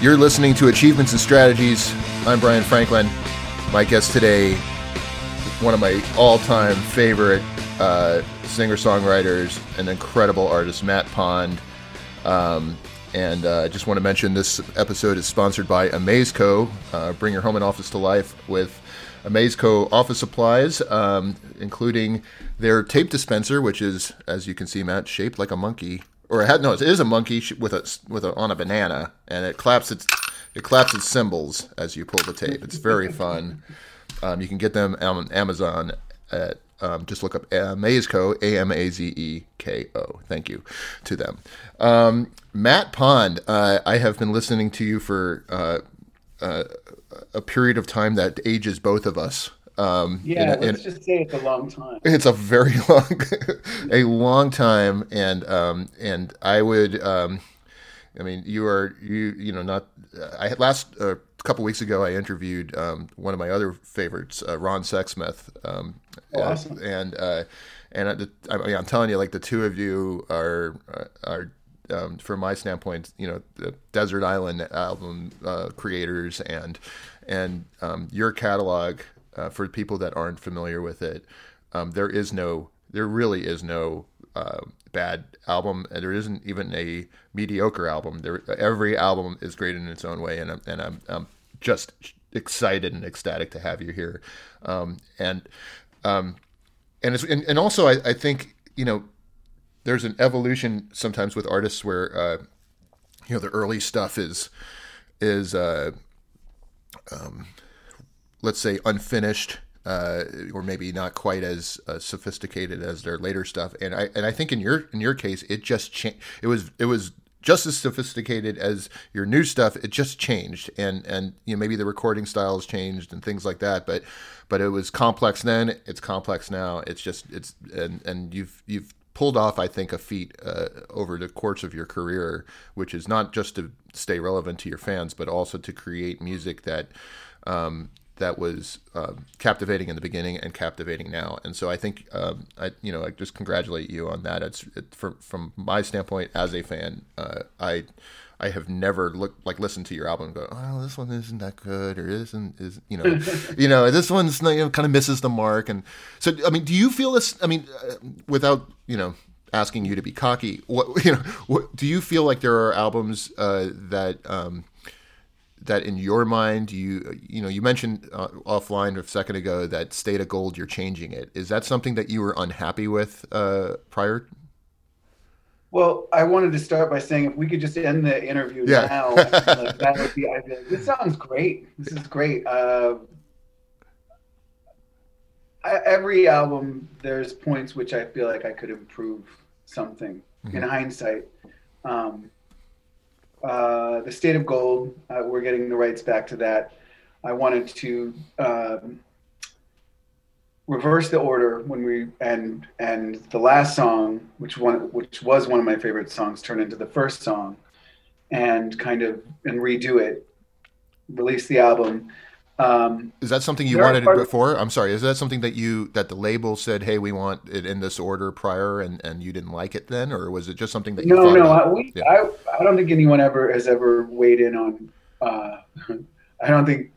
You're listening to Achievements and Strategies. I'm Brian Franklin. My guest today, one of my all-time favorite uh, singer-songwriters, an incredible artist, Matt Pond. Um, and I uh, just want to mention this episode is sponsored by Amazeko. Uh, bring your home and office to life with Amazeko office supplies, um, including their tape dispenser, which is, as you can see, Matt, shaped like a monkey. Or it had, no, it is a monkey with a with a, on a banana, and it claps its it claps its cymbals as you pull the tape. It's very fun. Um, you can get them on Amazon at um, just look up Amazeko, A M A Z E K O. Thank you to them. Um, Matt Pond, uh, I have been listening to you for uh, uh, a period of time that ages both of us. Um, yeah, in, let's just say it's a long time. It's a very long, a long time, and um, and I would, um, I mean, you are you you know not. I had last a uh, couple weeks ago I interviewed um, one of my other favorites, uh, Ron Sexsmith, um, oh, awesome. and uh, and I mean, I'm telling you, like the two of you are are um, from my standpoint, you know, the Desert Island album uh, creators and and um, your catalog uh, for people that aren't familiar with it, um, there is no, there really is no uh, bad album, and there isn't even a mediocre album. There, every album is great in its own way, and I'm, and I'm, I'm just excited and ecstatic to have you here, um, and um, and and, and also I, I think you know there's an evolution sometimes with artists where uh, you know the early stuff is is uh, um, let's say unfinished uh, or maybe not quite as uh, sophisticated as their later stuff. And I and I think in your in your case, it just changed. It was it was just as sophisticated as your new stuff. It just changed, and and you know maybe the recording styles changed and things like that. But but it was complex then. It's complex now. It's just it's and and you've you've pulled off, I think, a feat uh, over the course of your career, which is not just to stay relevant to your fans, but also to create music that um, that was uh, captivating in the beginning and captivating now. And so I think um, I you know I just congratulate you on that. It's it, from from my standpoint as a fan, uh, I. I have never looked like listened to your album and go, oh, this one isn't that good, or isn't is you know, you know, this one's you know, kind of misses the mark. And so, I mean, do you feel this? I mean, uh, without you know asking you to be cocky, what you know, what, do you feel like there are albums uh, that um, that in your mind you you know you mentioned uh, offline a second ago that state of gold you're changing it. Is that something that you were unhappy with uh, prior? Well i wanted to start by saying if we could just end the interview yeah. now like, that would be ideal this sounds great. This is great. Uh, I, every album there's points which i feel like i could improve something mm-hmm. in hindsight. Um, uh, the State of Gold. Uh, we're getting the rights back to that. I wanted to um, reverse the order when we and and the last song, which one which was one of my favorite songs, turn into the first song, and kind of and redo it, release the album, um, is that something you wanted before? I'm sorry. Is that something that you that the label said, "Hey, we want it in this order prior," and, and you didn't like it then, or was it just something that you? No, no. I, we, yeah. I, I don't think anyone ever has ever weighed in on. Uh, I don't think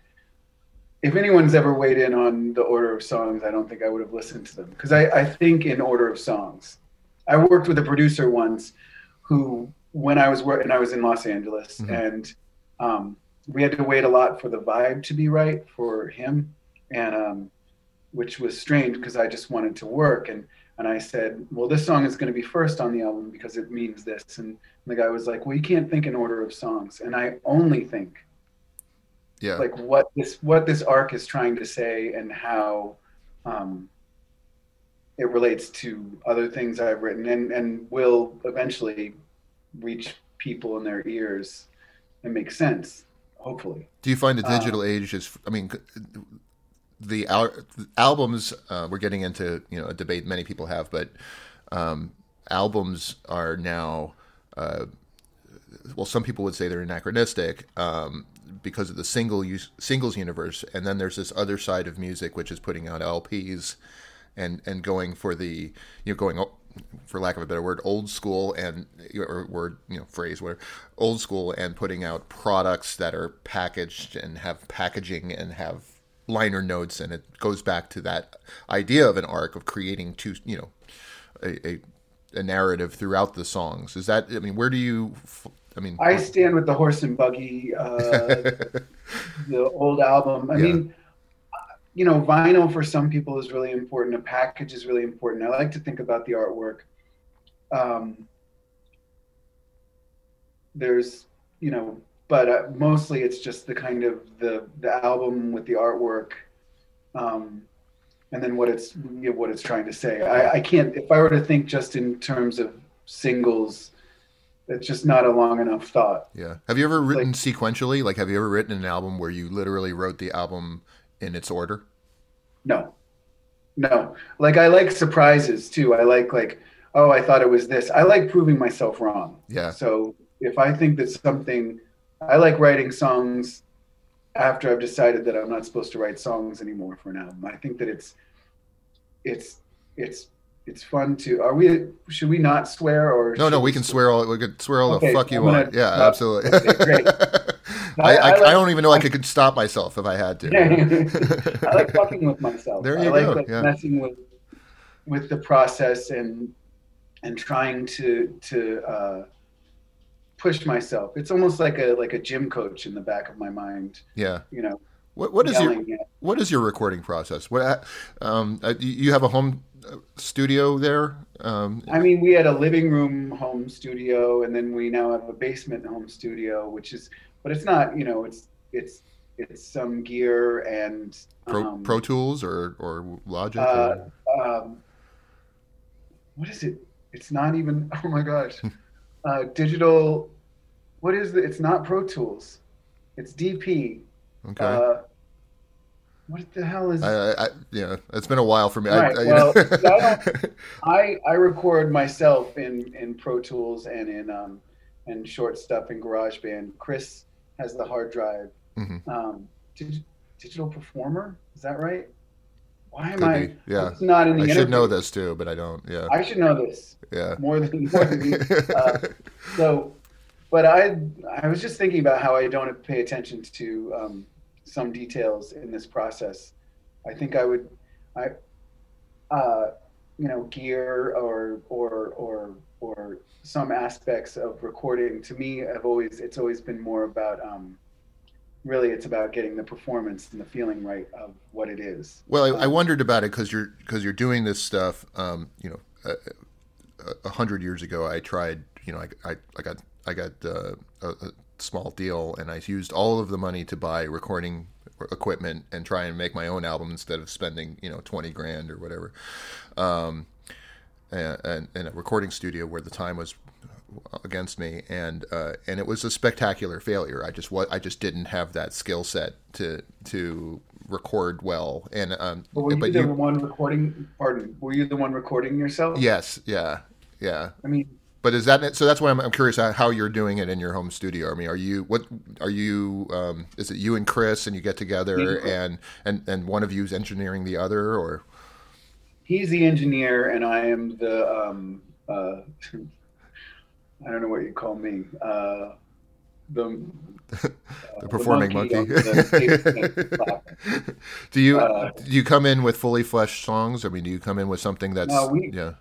if anyone's ever weighed in on the order of songs, I don't think I would have listened to them because I, I think in order of songs. I worked with a producer once who, when I was working, I was in Los Angeles, mm-hmm. and um, we had to wait a lot for the vibe to be right for him, and um, which was strange because I just wanted to work. And and I said, well, this song is going to be first on the album because it means this, and the guy was like, well, you can't think in order of songs, and I only think, yeah, like what this what this arc is trying to say and how. Um, it relates to other things I've written and, and will eventually reach people in their ears and make sense hopefully. Do you find the uh, digital uh, age is? I mean, the, al- albums uh, we're getting into you know a debate many people have, but um, albums are now. Uh, well, some people would say they're anachronistic um, because of the single use, singles universe, and then there's this other side of music which is putting out LPs and and going for the you know going for lack of a better word, old school and or word you know phrase where old school and putting out products that are packaged and have packaging and have liner notes and it goes back to that idea of an arc of creating two you know a, a, a narrative throughout the songs. Is that I mean where do you I mean I stand with the horse and buggy uh, the old album. I yeah. mean you know, vinyl for some people is really important. A package is really important. I like to think about the artwork um, there's, you know, but uh, mostly it's just the kind of the the album with the artwork, um, and then what it's you know, what it's trying to say. I, I can't if I were to think just in terms of singles, it's just not a long enough thought. Yeah. Have you ever written like, sequentially? Like, have you ever written an album where you literally wrote the album in its order? No, no. Like I like surprises too. I like like oh, I thought it was this. I like proving myself wrong. Yeah. So if I think that something, I like writing songs after I've decided that I'm not supposed to write songs anymore for an album. I think that it's, it's, it's, it's fun to. Are we? Should we not swear or? No, no. We, we can swear all. We can swear all okay, the fuck you want. Yeah, absolutely. Okay, great. I, I, I, like, I, don't even know I could stop myself if I had to. I like fucking with myself. There you I like, go. Like, yeah. messing with with the process and and trying to to uh, push myself. It's almost like a like a gym coach in the back of my mind. Yeah, you know. What what is your at. what is your recording process? What um, uh, you have a home uh, studio there? Um, I mean, we had a living room home studio, and then we now have a basement home studio, which is, but it's not. You know, it's it's it's some gear and Pro, um, Pro Tools or or Logic. Uh, or? Um, what is it? It's not even. Oh my gosh, uh, digital. What is it? It's not Pro Tools. It's DP. Okay. Uh, what the hell is? I, I, yeah, it's been a while for me. Right. I, well, I, I, I record myself in in Pro Tools and in um and short stuff in GarageBand. Chris has the hard drive. Mm-hmm. Um, dig, digital performer, is that right? Why am Could I? Be. Yeah, it's not in the. I should know this too, but I don't. Yeah, I should know this. Yeah, more than more than me. Uh, so, but I I was just thinking about how I don't pay attention to um, some details in this process. I think I would, I, uh, you know, gear or or or or some aspects of recording. To me, I've always it's always been more about. Um, really it's about getting the performance and the feeling right of what it is. Well, I, I wondered about it because you're because you're doing this stuff. Um, you know, a, a, hundred years ago, I tried. You know, I, I, I got I got uh, a, a, small deal, and I used all of the money to buy recording equipment and try and make my own album instead of spending you know twenty grand or whatever. Um, and, and, in a recording studio where the time was against me, and uh, and it was a spectacular failure. I just what I just didn't have that skill set to to record well. And um, but were you but the you, one recording? Pardon, were you the one recording yourself? Yes. Yeah. Yeah. I mean. But is that so? That's why I'm, I'm curious how you're doing it in your home studio. I mean, are you what are you? Um, is it you and Chris and you get together and and and one of you's engineering the other, or he's the engineer and I am the um, uh, I don't know what you call me. Uh, the, the uh, performing the monkey. monkey. The do you uh, do you come in with fully fleshed songs? I mean, do you come in with something that's no, we, yeah?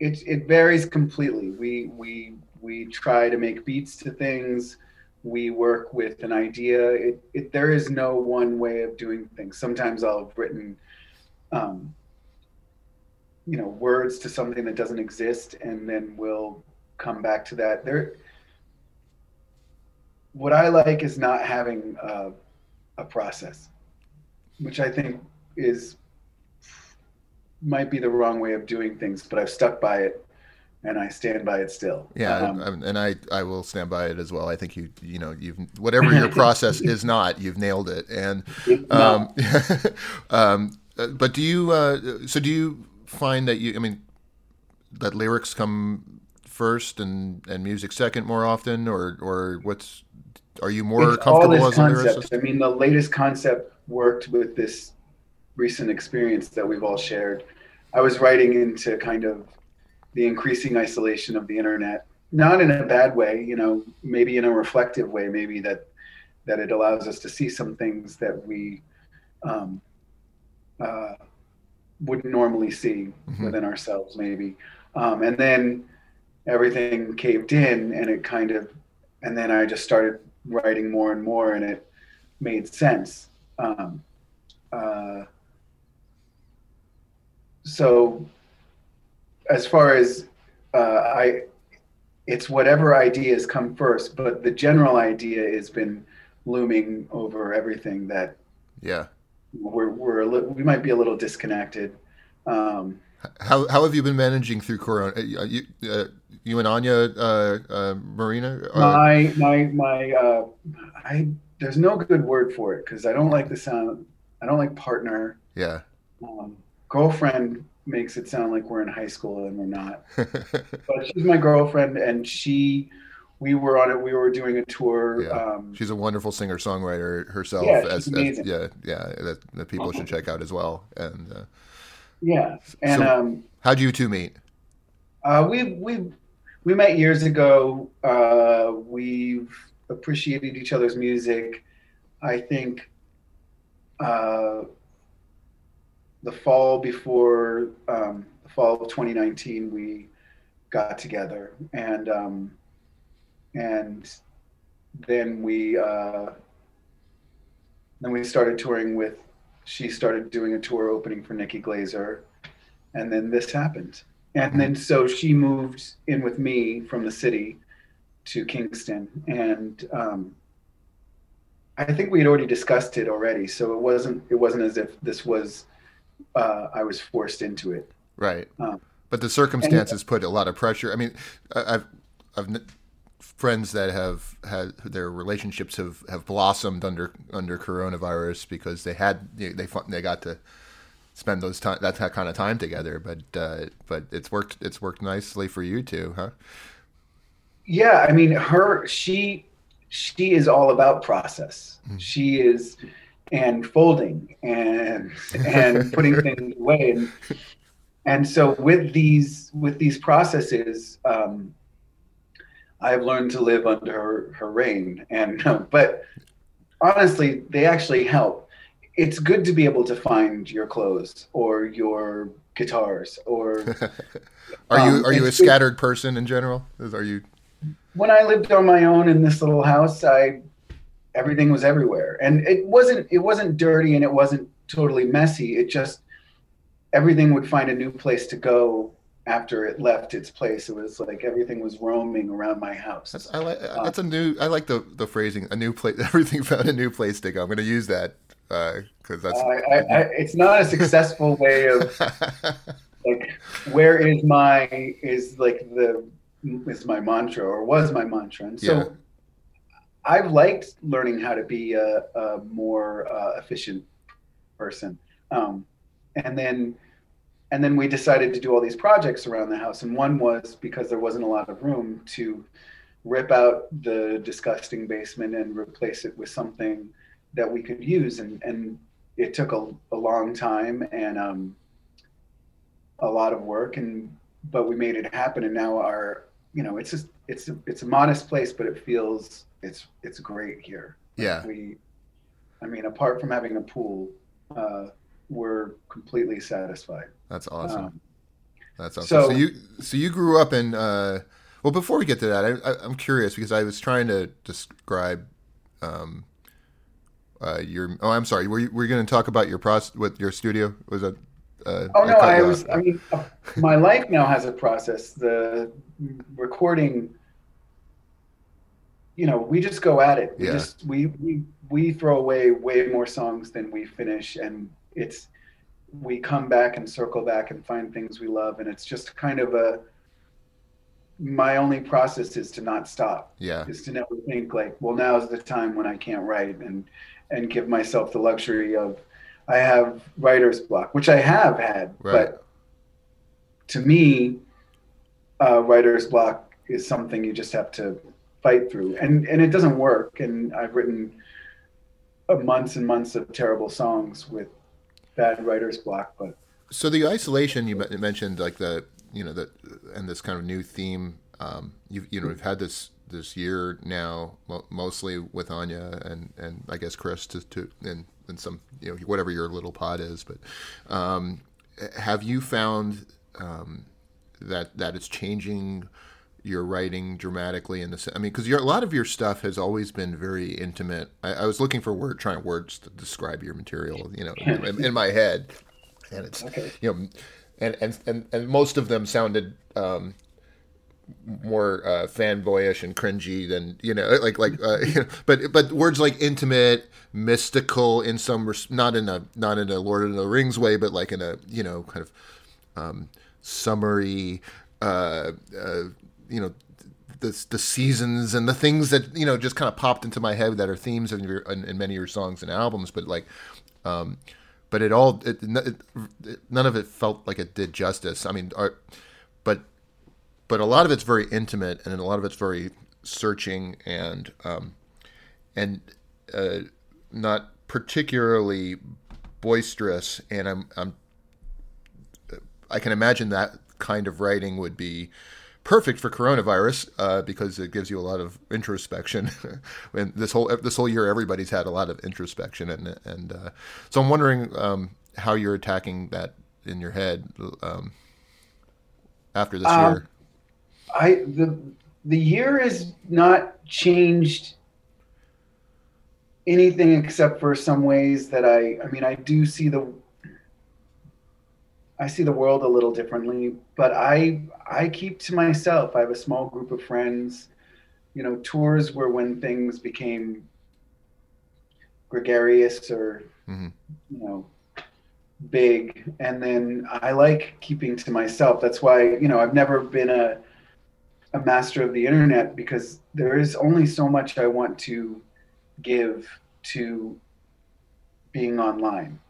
It it varies completely. We we we try to make beats to things. We work with an idea. It, it there is no one way of doing things. Sometimes I'll have written, um, you know, words to something that doesn't exist, and then we'll come back to that. There, what I like is not having a, a process, which I think is might be the wrong way of doing things, but I've stuck by it and I stand by it still. Yeah, um, and I I will stand by it as well. I think you you know you've whatever your process is not, you've nailed it. And um, um, but do you uh, so do you find that you I mean that lyrics come first and and music second more often, or or what's are you more it's comfortable as a lyricist? I mean, the latest concept worked with this recent experience that we've all shared. I was writing into kind of the increasing isolation of the internet. Not in a bad way, you know, maybe in a reflective way, maybe that that it allows us to see some things that we um, uh, wouldn't normally see mm-hmm. within ourselves, maybe. Um, and then everything caved in, and it kind of, and then I just started writing more and more, and it made sense. Um, uh, so, as far as uh, I, it's whatever ideas come first, but the general idea has been looming over everything that yeah we're we're li- we might be a little disconnected. Um, how how have you been managing through Corona? Uh, you uh, you and Anya uh, uh Marina? My my my uh, I there's no good word for it because I don't like the sound. I don't like partner. Yeah. Um, girlfriend makes it sound like we're in high school and we're not. but she's my girlfriend, and she we were on it. We were doing a tour. Yeah. Um, she's a wonderful singer songwriter herself. Yeah, as, as, yeah, yeah, that, that people uh-huh. should check out as well. And uh, yeah, and so um, how'd you two meet? Uh, we we we met years ago. Uh, we've appreciated each other's music. I think uh, the fall before um, the fall of 2019, we got together and. And then we uh, then we started touring with. She started doing a tour opening for Nikki Glazer, and then this happened. And then so she moved in with me from the city to Kingston, and um, I think we had already discussed it already. So it wasn't it wasn't as if this was uh, I was forced into it. Right. Um, but the circumstances and, put a lot of pressure. I mean, I've I've friends that have had their relationships have, have blossomed under under coronavirus because they had they they got to spend those time that kind of time together. But uh, but it's worked it's worked nicely for you too, huh? Yeah, I mean, her she she is all about process. Mm-hmm. She is and folding and and putting things away and and so with these with these processes um, I've learned to live under her, her reign. And but honestly, they actually help. It's good to be able to find your clothes or your guitars or. are um, you are you a scattered person in general? Are you? When I lived on my own in this little house, I everything was everywhere, and it wasn't it wasn't dirty and it wasn't totally messy. It just everything would find a new place to go after it left its place. It was like everything was roaming around my house. That's, I like that's a new. I like the the phrasing. A new place. Everything found a new place to go. I'm going to use that because uh, that's. I, I, it's not a successful way of like where is my is like the is my mantra or was my mantra and so. Yeah. I've liked learning how to be a, a more uh, efficient person, um, and then and then we decided to do all these projects around the house. And one was because there wasn't a lot of room to rip out the disgusting basement and replace it with something that we could use. And and it took a, a long time and um, a lot of work. And but we made it happen. And now our you know it's just it's a, it's a modest place but it feels it's it's great here. Yeah. we i mean apart from having a pool uh, we're completely satisfied. That's awesome. Um, That's awesome. So, so, you so you grew up in uh, well. Before we get to that, I, am curious because I was trying to describe um, uh, your. Oh, I'm sorry. Were you, were you going to talk about your process with your studio? Was it? Uh, oh no, I, I was. I mean, my life now has a process. The recording. You know, we just go at it. We yeah. just we we we throw away way more songs than we finish, and it's we come back and circle back and find things we love and it's just kind of a my only process is to not stop. Yeah. Is to never think like well now is the time when i can't write and and give myself the luxury of i have writer's block which i have had right. but to me uh, writer's block is something you just have to fight through. And and it doesn't work and i've written months and months of terrible songs with bad writer's block. But so the isolation you mentioned, like the you know that and this kind of new theme. Um, you you know we've had this this year now, mostly with Anya and and I guess Chris to to and and some you know whatever your little pod is. But um, have you found um, that that it's changing? Your writing dramatically in the I mean, because a lot of your stuff has always been very intimate. I, I, was looking for word, trying words to describe your material, you know, in, in my head, and it's okay. you know, and and and, and most of them sounded um, more uh, fanboyish and cringy than you know, like like, uh, but but words like intimate, mystical, in some not in a not in a Lord of the Rings way, but like in a you know kind of um, summary. Uh, uh, you know the the seasons and the things that you know just kind of popped into my head that are themes in, your, in, in many of your songs and albums, but like. Um, but it all it, it, none of it felt like it did justice. I mean, art, but but a lot of it's very intimate and a lot of it's very searching and um, and uh, not particularly boisterous. And I'm I'm I can imagine that kind of writing would be perfect for coronavirus uh, because it gives you a lot of introspection. and this whole this whole year, everybody's had a lot of introspection, and and uh, so I'm wondering um, how you're attacking that in your head um, after this um, year. I the the year has not changed anything except for some ways that I I mean I do see the I see the world a little differently, but I I keep to myself. I have a small group of friends. You know, tours were when things became gregarious or mm-hmm. you know big and then I like keeping to myself. That's why, you know, I've never been a a master of the internet because there is only so much I want to give to being online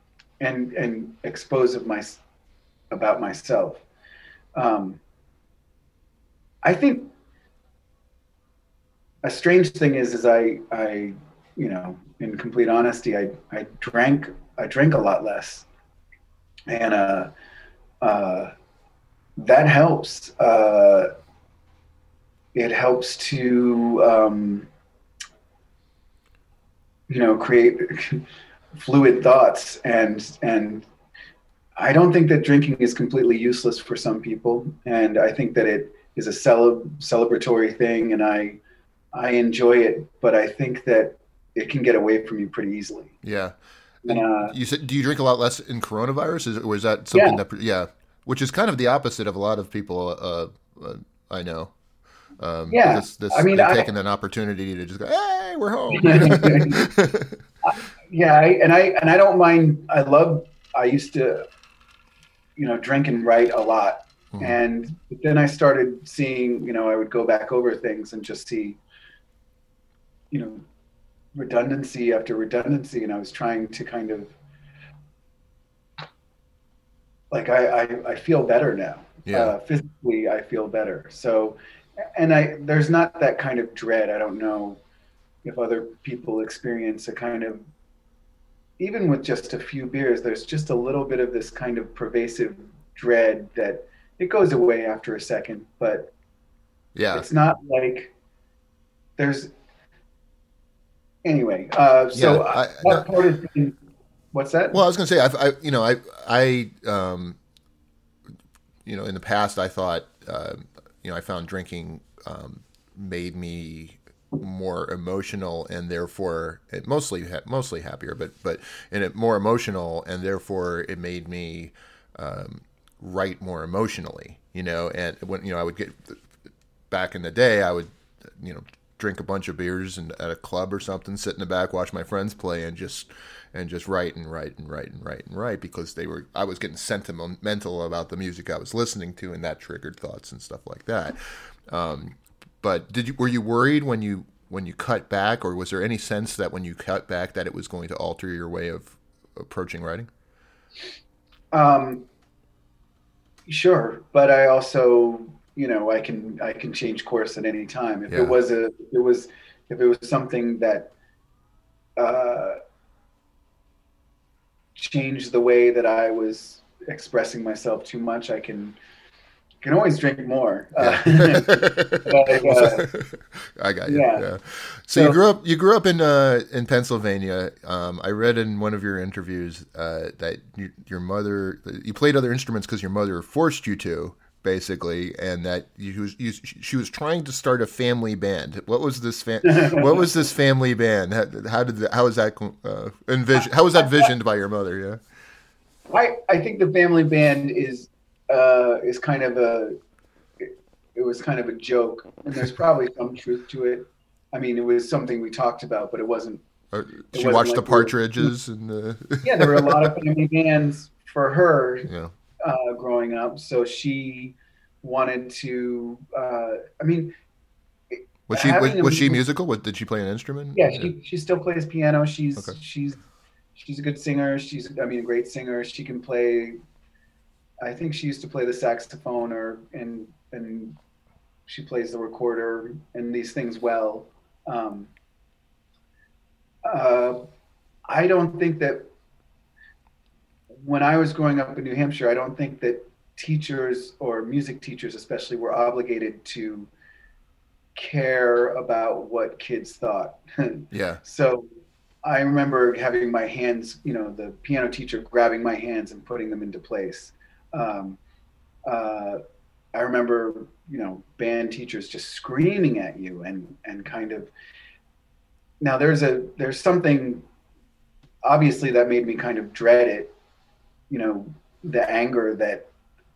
and and expose of my about myself. Um, I think a strange thing is, is I, I, you know, in complete honesty, I, I drank, I drank a lot less, and uh, uh, that helps. Uh, it helps to, um, you know, create fluid thoughts and and I don't think that drinking is completely useless for some people, and I think that it is a cele- celebratory thing, and I I enjoy it, but I think that it can get away from you pretty easily. Yeah. And, uh, you said, do you drink a lot less in coronavirus? Is, or is that something yeah. that, yeah, which is kind of the opposite of a lot of people uh, uh, I know. Um, yeah, this, this, I mean, I, taking an opportunity to just go, hey, we're home. yeah, I, and I and I don't mind. I love. I used to you know, drink and write a lot. Mm-hmm. And then I started seeing, you know, I would go back over things and just see, you know, redundancy after redundancy. And I was trying to kind of, like, I, I, I feel better now. Yeah. Uh, physically, I feel better. So, and I, there's not that kind of dread. I don't know if other people experience a kind of even with just a few beers, there's just a little bit of this kind of pervasive dread that it goes away after a second, but yeah, it's not like there's anyway. Uh, so yeah, I, part of what's that? Well, I was going to say, I've, I, you know, I, I, um, you know, in the past, I thought, uh, you know, I found drinking um, made me more emotional and therefore it mostly mostly happier, but but in it more emotional and therefore it made me um, write more emotionally. You know, and when you know I would get back in the day, I would you know drink a bunch of beers and at a club or something, sit in the back, watch my friends play, and just and just write and write and write and write and write because they were I was getting sentimental about the music I was listening to, and that triggered thoughts and stuff like that. Um, but did you were you worried when you when you cut back, or was there any sense that when you cut back that it was going to alter your way of approaching writing? Um, sure, but I also, you know, I can I can change course at any time. If yeah. it was a, it was if it was something that uh, changed the way that I was expressing myself too much, I can can always drink more. Uh, Yeah. but, uh, I got you. yeah. Yeah. So, So- you grew up. You grew up in uh, in Pennsylvania. Um, I read in one of your interviews uh, that you, your mother you played other instruments because your mother forced you to, basically, and that you, was- you she was trying to start a family band. What was this fam- What was this family band? How, how did the, how was that uh, envisioned? How was that visioned by your mother? Yeah. I, I think the family band is uh, is kind of a it, it was kind of a joke, and there's probably some truth to it. I mean, it was something we talked about, but it wasn't. It she wasn't watched like the we Partridges and the Yeah, there were a lot of family bands for her yeah. uh, growing up, so she wanted to. Uh, I mean, Was she was, was she musical? What, did she play an instrument? yeah, she she still plays piano. She's Okay. she's she's a good singer. She's I mean a great singer. She can play. I think she used to play the saxophone or and and she plays the recorder and these things well. Um, uh, I don't think that when I was growing up in New Hampshire, I don't think that teachers or music teachers especially were obligated to care about what kids thought. Yeah. So I remember having my hands, you know, the piano teacher grabbing my hands and putting them into place. Um, uh, I remember, you know, band teachers just screaming at you and and kind of. Now there's a there's something, obviously that made me kind of dread it, you know, the anger that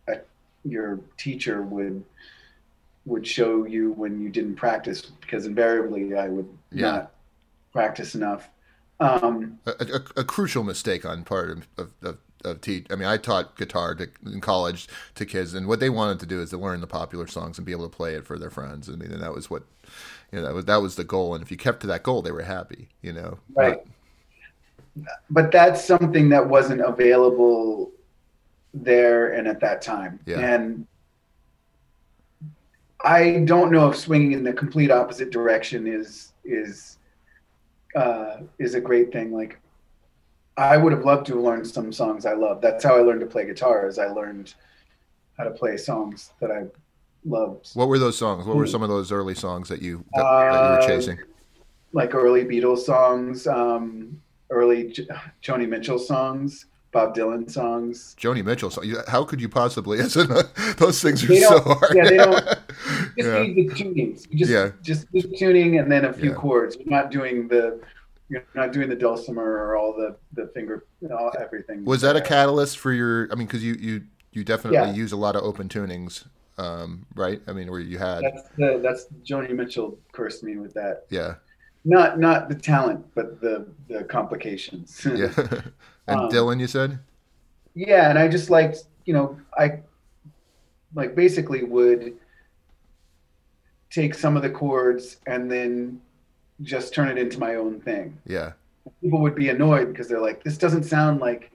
a, your teacher would would show you when you didn't practice because invariably I would Yeah. not practice enough. Um, a, a, a crucial mistake on part of of, of, of teach. I mean, I taught guitar to, in college to kids, and what they wanted to do is to learn the popular songs and be able to play it for their friends. I mean, and that was what you know that was that was the goal. And if you kept to that goal, they were happy. You know, right. But that's something that wasn't available there and at that time. Yeah. And I don't know if swinging in the complete opposite direction is is uh, is a great thing. Like I would have loved to have learned some songs I love. That's how I learned to play guitar. Is I learned how to play songs that I loved. What were those songs? What were Hmm. some of those early songs that you that, that you were Uh, chasing? like early Beatles songs, um, early J- Joni Mitchell songs, Bob Dylan songs. Joni Mitchell. So you, how could you possibly? Those things are so hard. yeah, they don't- Just Yeah. need the tunings. You just Yeah. just tuning and then a few Yeah. chords. You're not doing the you're not doing the dulcimer or all the the finger all, everything. Was that a catalyst for your? I mean, because you you you definitely Yeah. use a lot of open tunings, um, right? I mean, where you had That's the that's Joni Mitchell cursed me with that. yeah Not not the talent, but the the complications. yeah. and Um, Dylan, you said yeah and i just liked you know i like basically would take some of the chords and then just turn it into my own thing. Yeah. People would be annoyed because they're like this doesn't sound like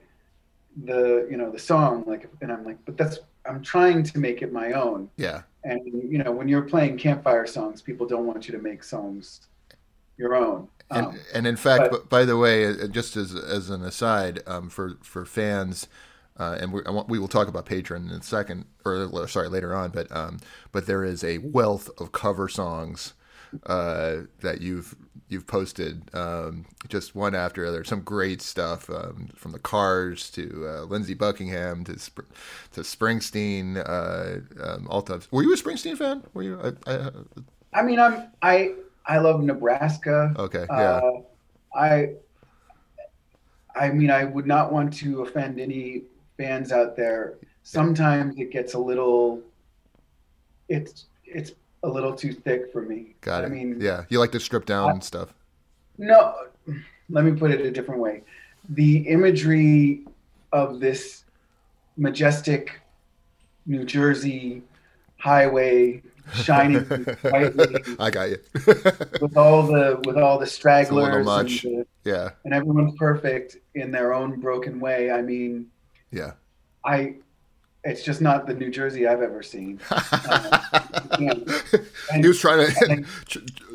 the you know the song like and i'm like but that's i'm trying to make it my own. Yeah. And you know when you're playing campfire songs people don't want you to make songs your own. And, um, and in fact, but- by the way, uh, just as as an aside, um, for for fans, uh, and we, I want, we will talk about Patreon in a second, or sorry, later on. But um, but there is a wealth of cover songs uh, that you've you've posted, um, just one after other. Some great stuff um, from the Cars to uh, Lindsey Buckingham to Sp- to Springsteen. Uh, um, all types. Were you a Springsteen fan? Were you? I, I, i mean i'm i i love nebraska okay, yeah, Uh, I, I mean, I would not want to offend any fans out there. Sometimes it gets a little, it's it's a little too thick for me. got it. I mean, yeah, you like to strip down and stuff. no. Let me put it a different way. The imagery of this majestic New Jersey highway shining brightly I got you. with all the with all the stragglers and the, yeah, and everyone's perfect in their own broken way. I mean, yeah. I it's just not the New Jersey I've ever seen. Yeah. he was trying to and-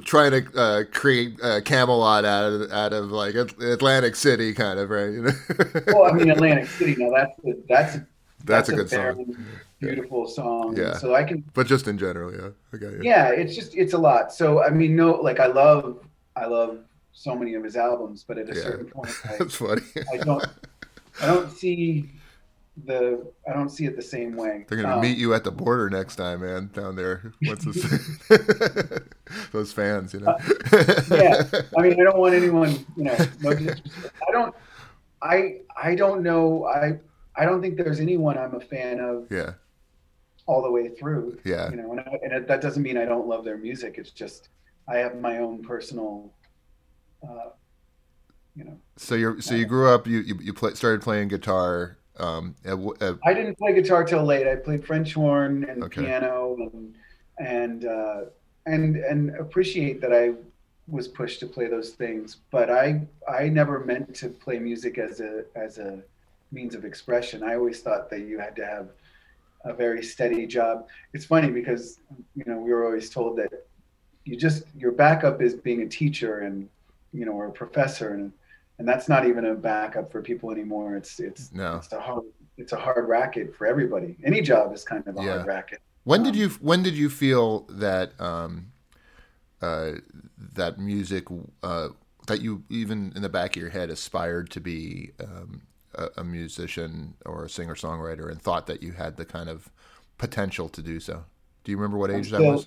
trying to uh, create uh, Camelot out of out of like Atlantic City, kind of right. You know? Well, I mean Atlantic City. Now that's a, that's a, that's, a a good song. beautiful song. Yeah. So I can But just in general, yeah. Okay. yeah, it's just it's a lot. So I mean, no, like I love I love so many of his albums, but at a Yeah. certain point, I, That's funny. I don't I don't see the I don't see it the same way. They're gonna Um, meet you at the border next time, man, down there. What's this? Those fans, you know. yeah. I mean, I don't want anyone, you know, no. I don't, I, I don't know. I, I don't think there's anyone I'm a fan of yeah, all the way through. yeah, You know, and, I, and it, that doesn't mean I don't love their music. It's just I have my own personal, uh, you know. So you so you grew up. You you, you play, started playing guitar. Um, at, at, I didn't play guitar till late. I played French horn and Okay. piano and and uh, and and appreciate that I was pushed to play those things. But I I never meant to play music as a as a means of expression. I always thought that you had to have a very steady job. It's funny because you know we were always told that you just your backup is being a teacher and you know or a professor and and that's not even a backup for people anymore. It's it's No. it's a hard it's a hard racket for everybody. Any job is kind of a Yeah. hard racket. when did Um, you when did you feel that um, uh, that music uh, that you even in the back of your head aspired to be um, a, a musician or a singer songwriter and thought that you had the kind of potential to do so? Do you remember what I'm age that was?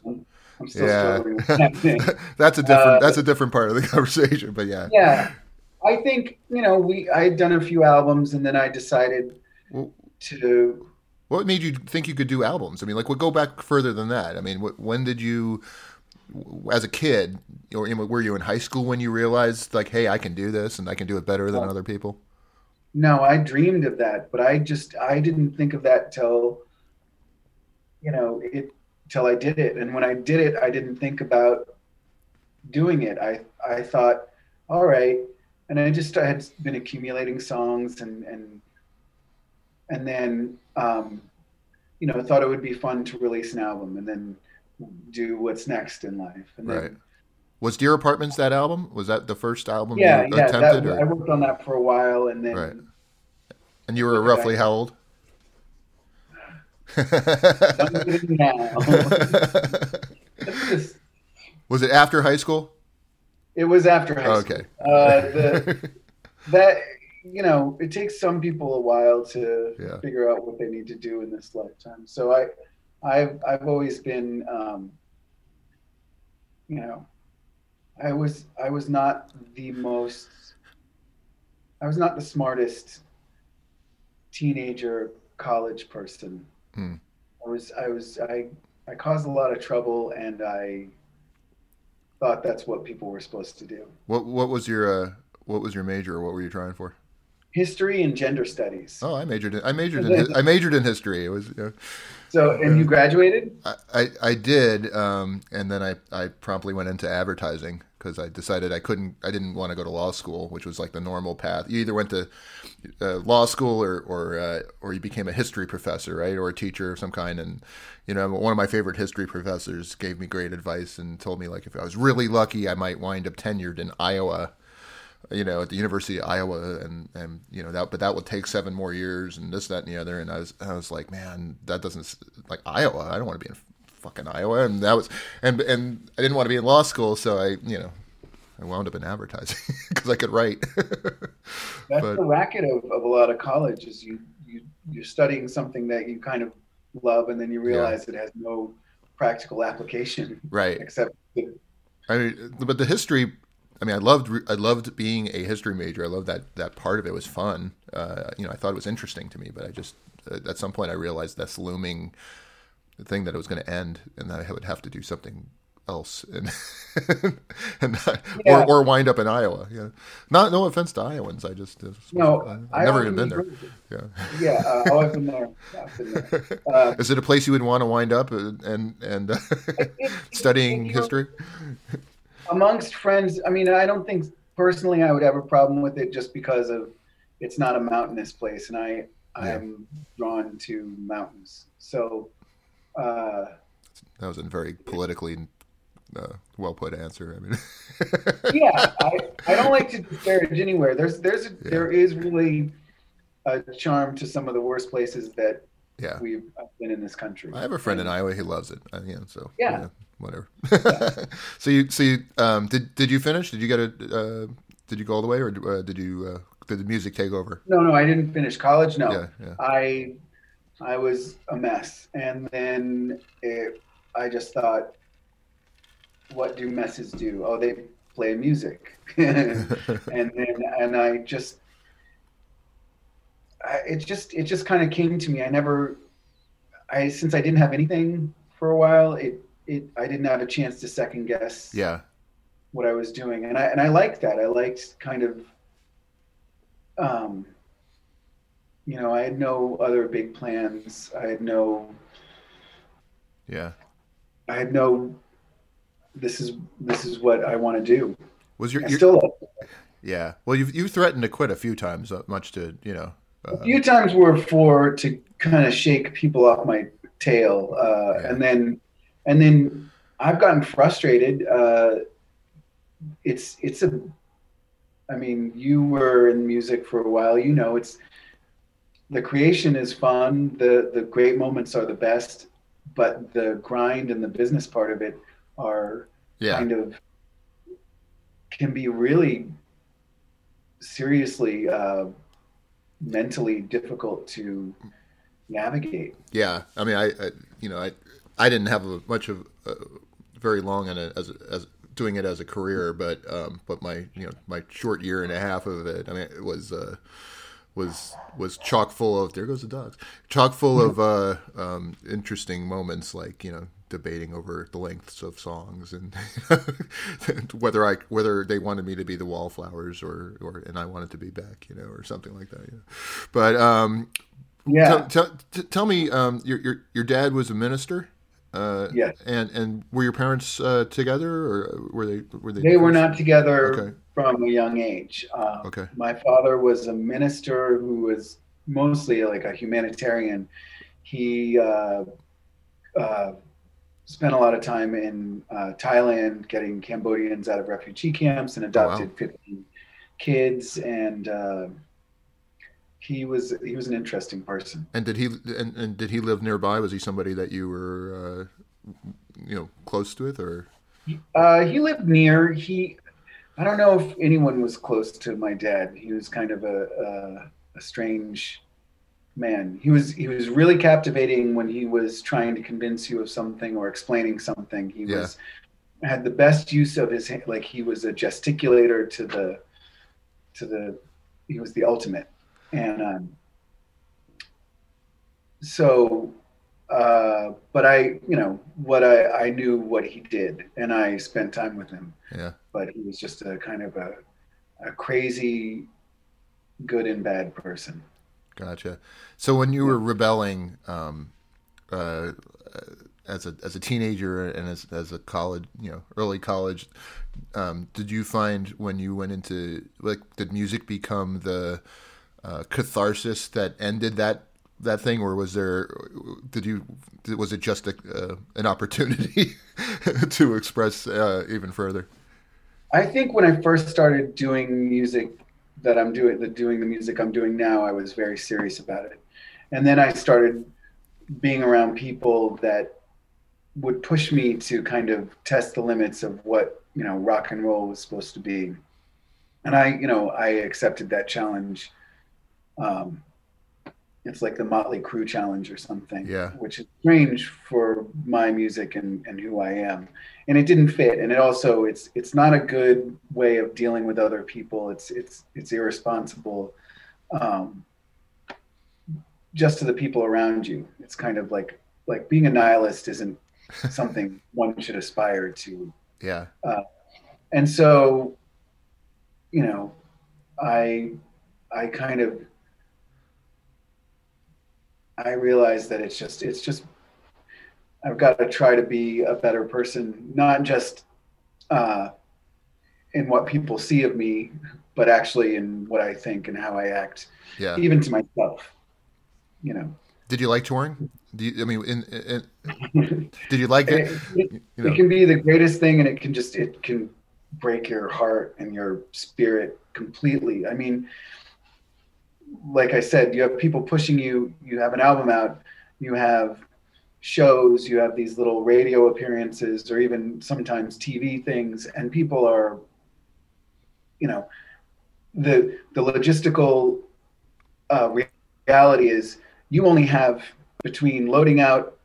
I'm still Yeah. struggling with that thing. that's a different Uh, that's a different part of the conversation, but yeah. yeah i think you know we i had done a few albums and then i decided to What made you think you could do albums? I mean, like, what go back further than that? I mean, wh- when did you, as a kid, or you know, were you in high school when you realized, like, hey, I can do this and I can do it better than Oh. other people? no i dreamed of that but i just i didn't think of that till you know it till i did it and when i did it i didn't think about doing it i i thought all right and i just I had been accumulating songs and and and then um you know thought it would be fun to release an album and then do what's next in life and then, Right. Was Deer Apartments that album? Was that the first album yeah you yeah attempted? that, i worked on that for a while and then Right. and you were roughly how old? Was it after high school? It was after high school. Okay. Uh, the, that you know, it takes some people a while to Yeah. figure out what they need to do in this lifetime. So I, I've I've always been, um, you know, I was I was not the most, I was not the smartest teenager college person. Hmm. I was I was I I caused a lot of trouble and I thought that's what people were supposed to do. what What was your uh, What was your major? or What were you trying for? History and gender studies. Oh, I majored. In, I majored in. I majored in history. It was. You know, So, and you graduated? I, I, I did, um, and then I, I promptly went into advertising because I decided I couldn't, I didn't want to go to law school, which was like the normal path. You either went to uh, law school or or uh, or you became a history professor, right, or a teacher of some kind. And you know, one of my favorite history professors gave me great advice and told me like if I was really lucky, I might wind up tenured in Iowa you know, at the University of Iowa, and and you know that, but that would take seven more years, and this, that, and the other. And I was, I was like, man, that doesn't like Iowa. I don't want to be in fucking Iowa, and that was, and and I didn't want to be in law school, so I, you know, I wound up in advertising because I could write. That's But- the racket of, of a lot of college is you, you, you're studying something that you kind of love and then you realize it has no practical application right. except I mean, but the history. I mean, I loved I loved being a history major. I loved that that part of it was fun. Uh, you know, I thought it was interesting to me, but I just uh, at some point I realized that's looming thing that it was going to end, and that I would have to do something else, and and not, Yeah. or, or wind up in Iowa. Yeah, not no offense to Iowans. I just uh, no I've never even been there. Yeah, yeah uh, oh I've been there, I've been there. Uh, is it a place you would want to wind up and and, and uh, studying history? Amongst friends I mean I don't think personally I would have a problem with it just because of it's not a mountainous place and I Yeah. I'm drawn to mountains so uh That was a very politically uh, well put answer. I mean, yeah, I, I don't like to disparage anywhere. There's there's there is really a charm to some of the worst places that Yeah. we've been in this country. I have a friend in Iowa who loves it. Uh, yeah, so Yeah. Whatever. so you, so you, um, did did you finish? Did you get a? Uh, did you go all the way, or uh, did you? Uh, did the music take over? No, no, I didn't finish college. No, Yeah, yeah. I I was a mess, and then it, I just thought, what do messes do? Oh, they play music, and then and I just, I, it just it just kind of came to me. I never, I since I didn't have anything for a while, it it I didn't have a chance to second guess yeah, what I was doing, and I and I liked that. I liked kind of, um, you know, I had no other big plans. I had no, yeah. I had no. This is this is what I want to do. Was your, your still yeah? Well, you you threatened to quit a few times, uh, much to you know. a Uh, few times were for to kind of shake people off my tail, uh, Yeah. and then and then I've gotten frustrated. Uh, it's it's a, I mean, you were in music for a while. You know, it's the creation is fun. the The great moments are the best, but the grind and the business part of it are yeah, kind of can be really seriously uh, mentally difficult to navigate. yeah. I mean, I, I you know, I I didn't have a, much of uh, very long in it as as doing it as a career, but um, but my you know my short year and a half of it, I mean, it was. Uh, was was chock full of there goes the dogs chock full of uh, um, interesting moments like you know debating over the lengths of songs and whether I whether they wanted me to be the wallflowers or or and I wanted to be back, you know or something like that you know. but um Yeah. tell, tell, t- tell me um your your your dad was a minister uh Yes. and and were your parents uh, together or were they were they They were not together Okay. from a young age. Um, Okay. My father was a minister who was mostly like a humanitarian. He uh, uh, spent a lot of time in uh, Thailand getting Cambodians out of refugee camps and adopted 15 kids. And uh, he was he was an interesting person. And did he and, and did he live nearby? Was he somebody that you were, uh, you know, close to with, or Uh, he lived near. He, I don't know if anyone was close to my dad. He was kind of a, a, a strange man. He was he was really captivating when he was trying to convince you of something or explaining something. He Yeah. was had the best use of his hand. Like he was a gesticulator to the to the. He was the ultimate, and um, so uh, but I, you know, what I, I knew what he did, and I spent time with him. yeah, But he was just a kind of a, a crazy, good and bad person. gotcha. So when you were rebelling, um, uh, as a as a teenager and as as a college, you know, early college, um, did you find when you went into like did music become the uh, catharsis that ended that that thing, or was there did you was it just a, uh, an opportunity to express uh, even further? I think when I first started doing music that I'm doing, the doing the music I'm doing now, I was very serious about it. And then I started being around people that would push me to kind of test the limits of what, you know, rock and roll was supposed to be. And I, you know, I accepted that challenge. Um, it's like the Motley Crue challenge or something, Yeah. which is strange for my music and, and who I am. And it didn't fit. And it also it's it's not a good way of dealing with other people. It's it's it's irresponsible um, just to the people around you. It's kind of like like being a nihilist isn't something one should aspire to. Yeah, Uh, and so you know i i kind of i realize that it's just it's just i've got to try to be a better person not just uh in what people see of me but actually in what i think and how i act yeah. even to myself you know Did you like touring? Do you, I mean, in, in, did you like it? it, it, You know, it can be the greatest thing and it can just it can break your heart and your spirit completely i mean like i said you have people pushing you you have an album out you have shows, you have these little radio appearances, or even sometimes TV things, and people are, you know, the the logistical uh, reality is you only have between loading out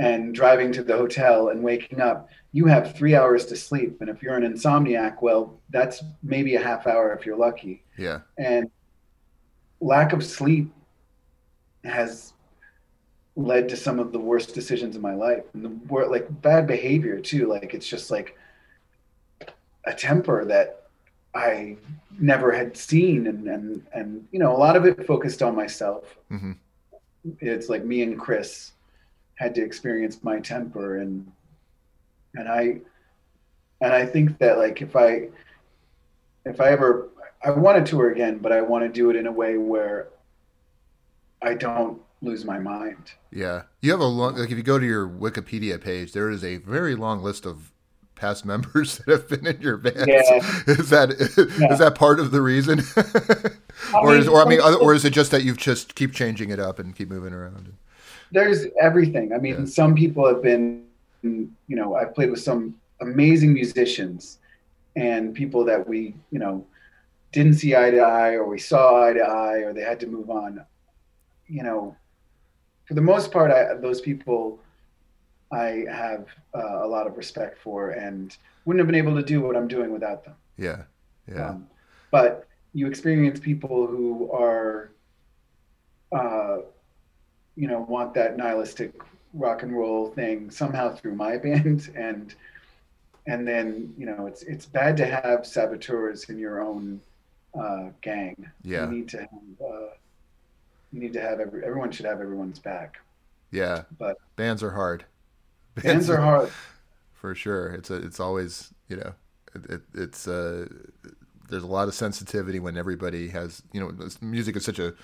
and driving to the hotel and waking up, you have three hours to sleep. And if you're an insomniac, well, that's maybe a half hour if you're lucky. Yeah. And lack of sleep has led to some of the worst decisions in my life. And the like bad behavior too. Like it's just like a temper that i never had seen. And and and you know a lot of it focused on myself. Mm-hmm. it's like me and chris had to experience my temper. And and i and i think that like if i if i ever i want to tour again but i want to do it in a way where i don't lose my mind. Yeah, you have a long. Like if you go to your Wikipedia page, there is a very long list of past members that have been in your band. Yeah. Is that yeah. is that part of the reason, or is or I mean, or is it just that you've just keep changing it up and keep moving around? There's everything. I mean, yeah. some people have been, you know, I've played with some amazing musicians and people that we, you know, didn't see eye to eye or we saw eye to eye or they had to move on. You know, for the most part, I, those people I have uh, a lot of respect for and wouldn't have been able to do what I'm doing without them. Yeah. Yeah. Um, but you experience people who are, uh, you know, want that nihilistic rock and roll thing somehow through my band. And, and then, you know, it's, it's bad to have saboteurs in your own uh, gang. Yeah. You need to have, uh, you need to have every, everyone should have everyone's back. Yeah, but bands are hard. Bands, bands are hard for sure. It's a, it's always you know it, it, it's uh there's a lot of sensitivity when everybody has you know music is such a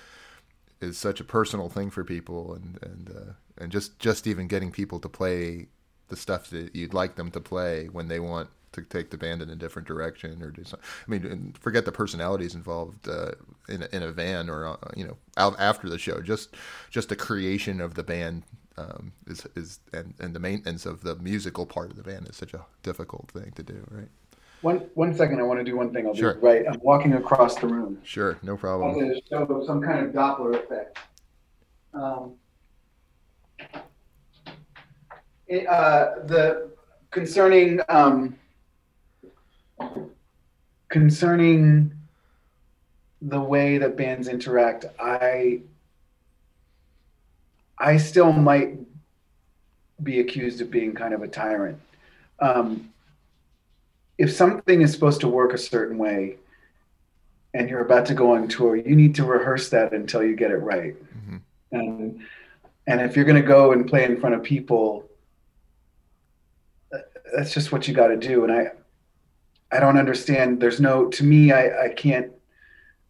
is such a personal thing for people and and uh, and just just even getting people to play the stuff that you'd like them to play when they want to take the band in a different direction or do something. I mean, forget the personalities involved uh, in a, in a van or uh, you know out after the show. Just just the creation of the band um, is is and, and the maintenance of the musical part of the band is such a difficult thing to do, right? One one second, I want to do one thing. I'll sure. do right. I'm walking across the room. Sure, no problem. I'm going to show some kind of Doppler effect. Um, it, uh, the concerning um, concerning the way that bands interact, I I still might be accused of being kind of a tyrant. Um, if something is supposed to work a certain way and you're about to go on tour, you need to rehearse that until you get it right. Mm-hmm. And and if you're going to go and play in front of people, that's just what you got to do. And I I don't understand. There's no to me. I I can't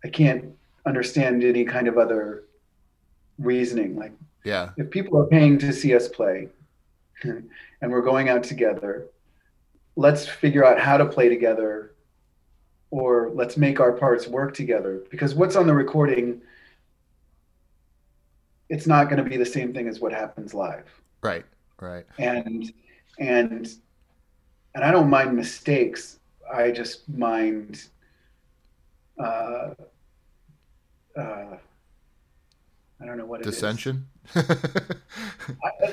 I can't understand any kind of other reasoning. Like yeah, if people are paying to see us play, and we're going out together, let's figure out how to play together, or let's make our parts work together. Because what's on the recording, it's not going to be the same thing as what happens live. Right. Right. And and and I don't mind mistakes I just mind. Uh, uh, I don't know what dissension.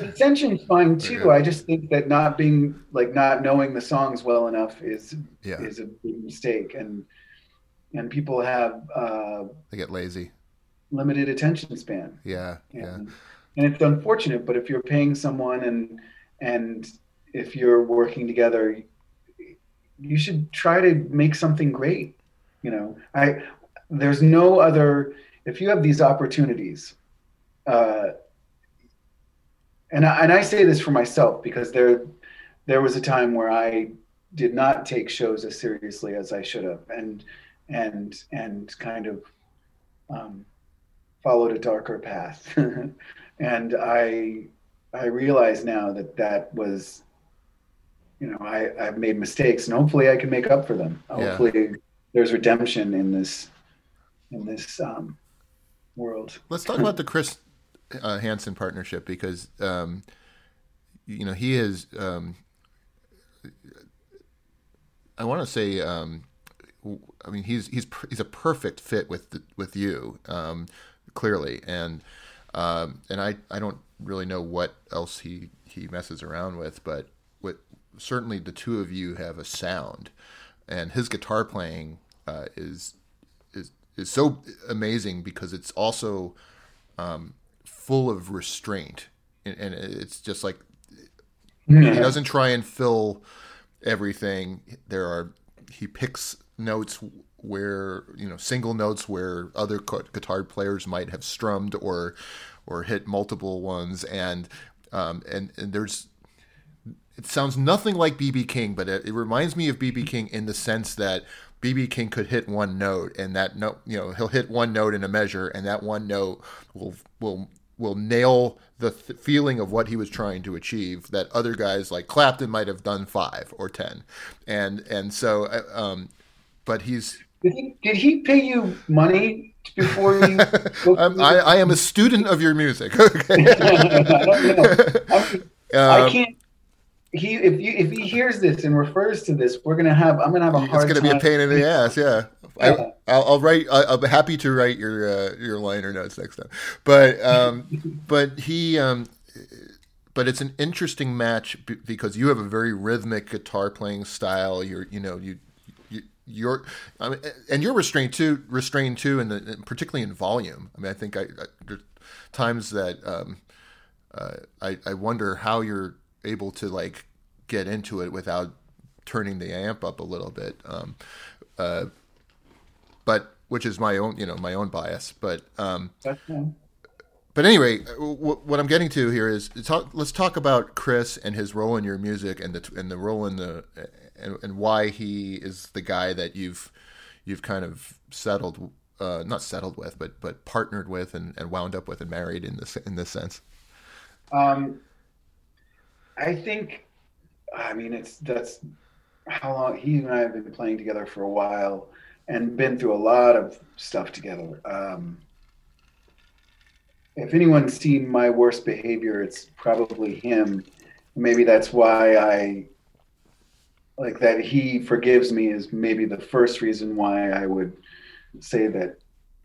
dissension's fine too. Yeah. I just think that not being like not knowing the songs well enough is yeah. is a big mistake, and and people have uh, they get lazy, limited attention span. Yeah, and, yeah. And it's unfortunate, but if you're paying someone and and if you're working together, you should try to make something great. You know, I there's no other if you have these opportunities, uh, and I, and I say this for myself because there there was a time where I did not take shows as seriously as I should have, and and and kind of um, followed a darker path, and I I realize now that that was you know, I, I've made mistakes and hopefully I can make up for them. Yeah. Hopefully there's redemption in this, in this um, world. Let's talk about the Chris uh, Hansen partnership because um, you know he is. Um, I want to say. Um, I mean, he's he's he's a perfect fit with the, with you, um, clearly, and um, and I, I don't really know what else he, he messes around with, but certainly the two of you have a sound, and his guitar playing uh, is is is so amazing because it's also um, full of restraint, and, and, it's just like he doesn't try and fill everything. There are he picks notes where you know single notes where other guitar players might have strummed or or hit multiple ones and um, and, and there's it sounds nothing like BB King but it, it reminds me of BB King in the sense that BB King could hit one note and that note you know he'll hit one note in a measure and that one note will will will nail the th- feeling of what he was trying to achieve that other guys like Clapton might have done 5 or 10 and and so uh, um but he's did he, did he pay you money before you? I, I, am a student of your music. Okay. I, I, um, can't. He if you if he hears this and refers to this, we're gonna have I'm gonna have a hard. It's gonna be a pain in the ass. Yeah. yeah. I, will write. I, be happy to write your uh, your liner notes next time. But um, but he um, but it's an interesting match because you have a very rhythmic guitar playing style. You're you know you you're I mean, and you're restrained too restrained too and particularly in volume i mean i think i, I there's times that um, uh, I, I wonder how you're able to like get into it without turning the amp up a little bit um, uh, but which is my own you know my own bias but um, but anyway, what I'm getting to here is talk, let's talk about Chris and his role in your music and the and the role in the and, and why he is the guy that you've you've kind of settled uh, not settled with but but partnered with and, and wound up with and married in this in this sense. Um i think i mean it's that's how long he and i have been playing together for a while and been through a lot of stuff together. Um if anyone's seen my worst behavior it's probably him. Maybe that's why i like that he forgives me is maybe the first reason why I would say that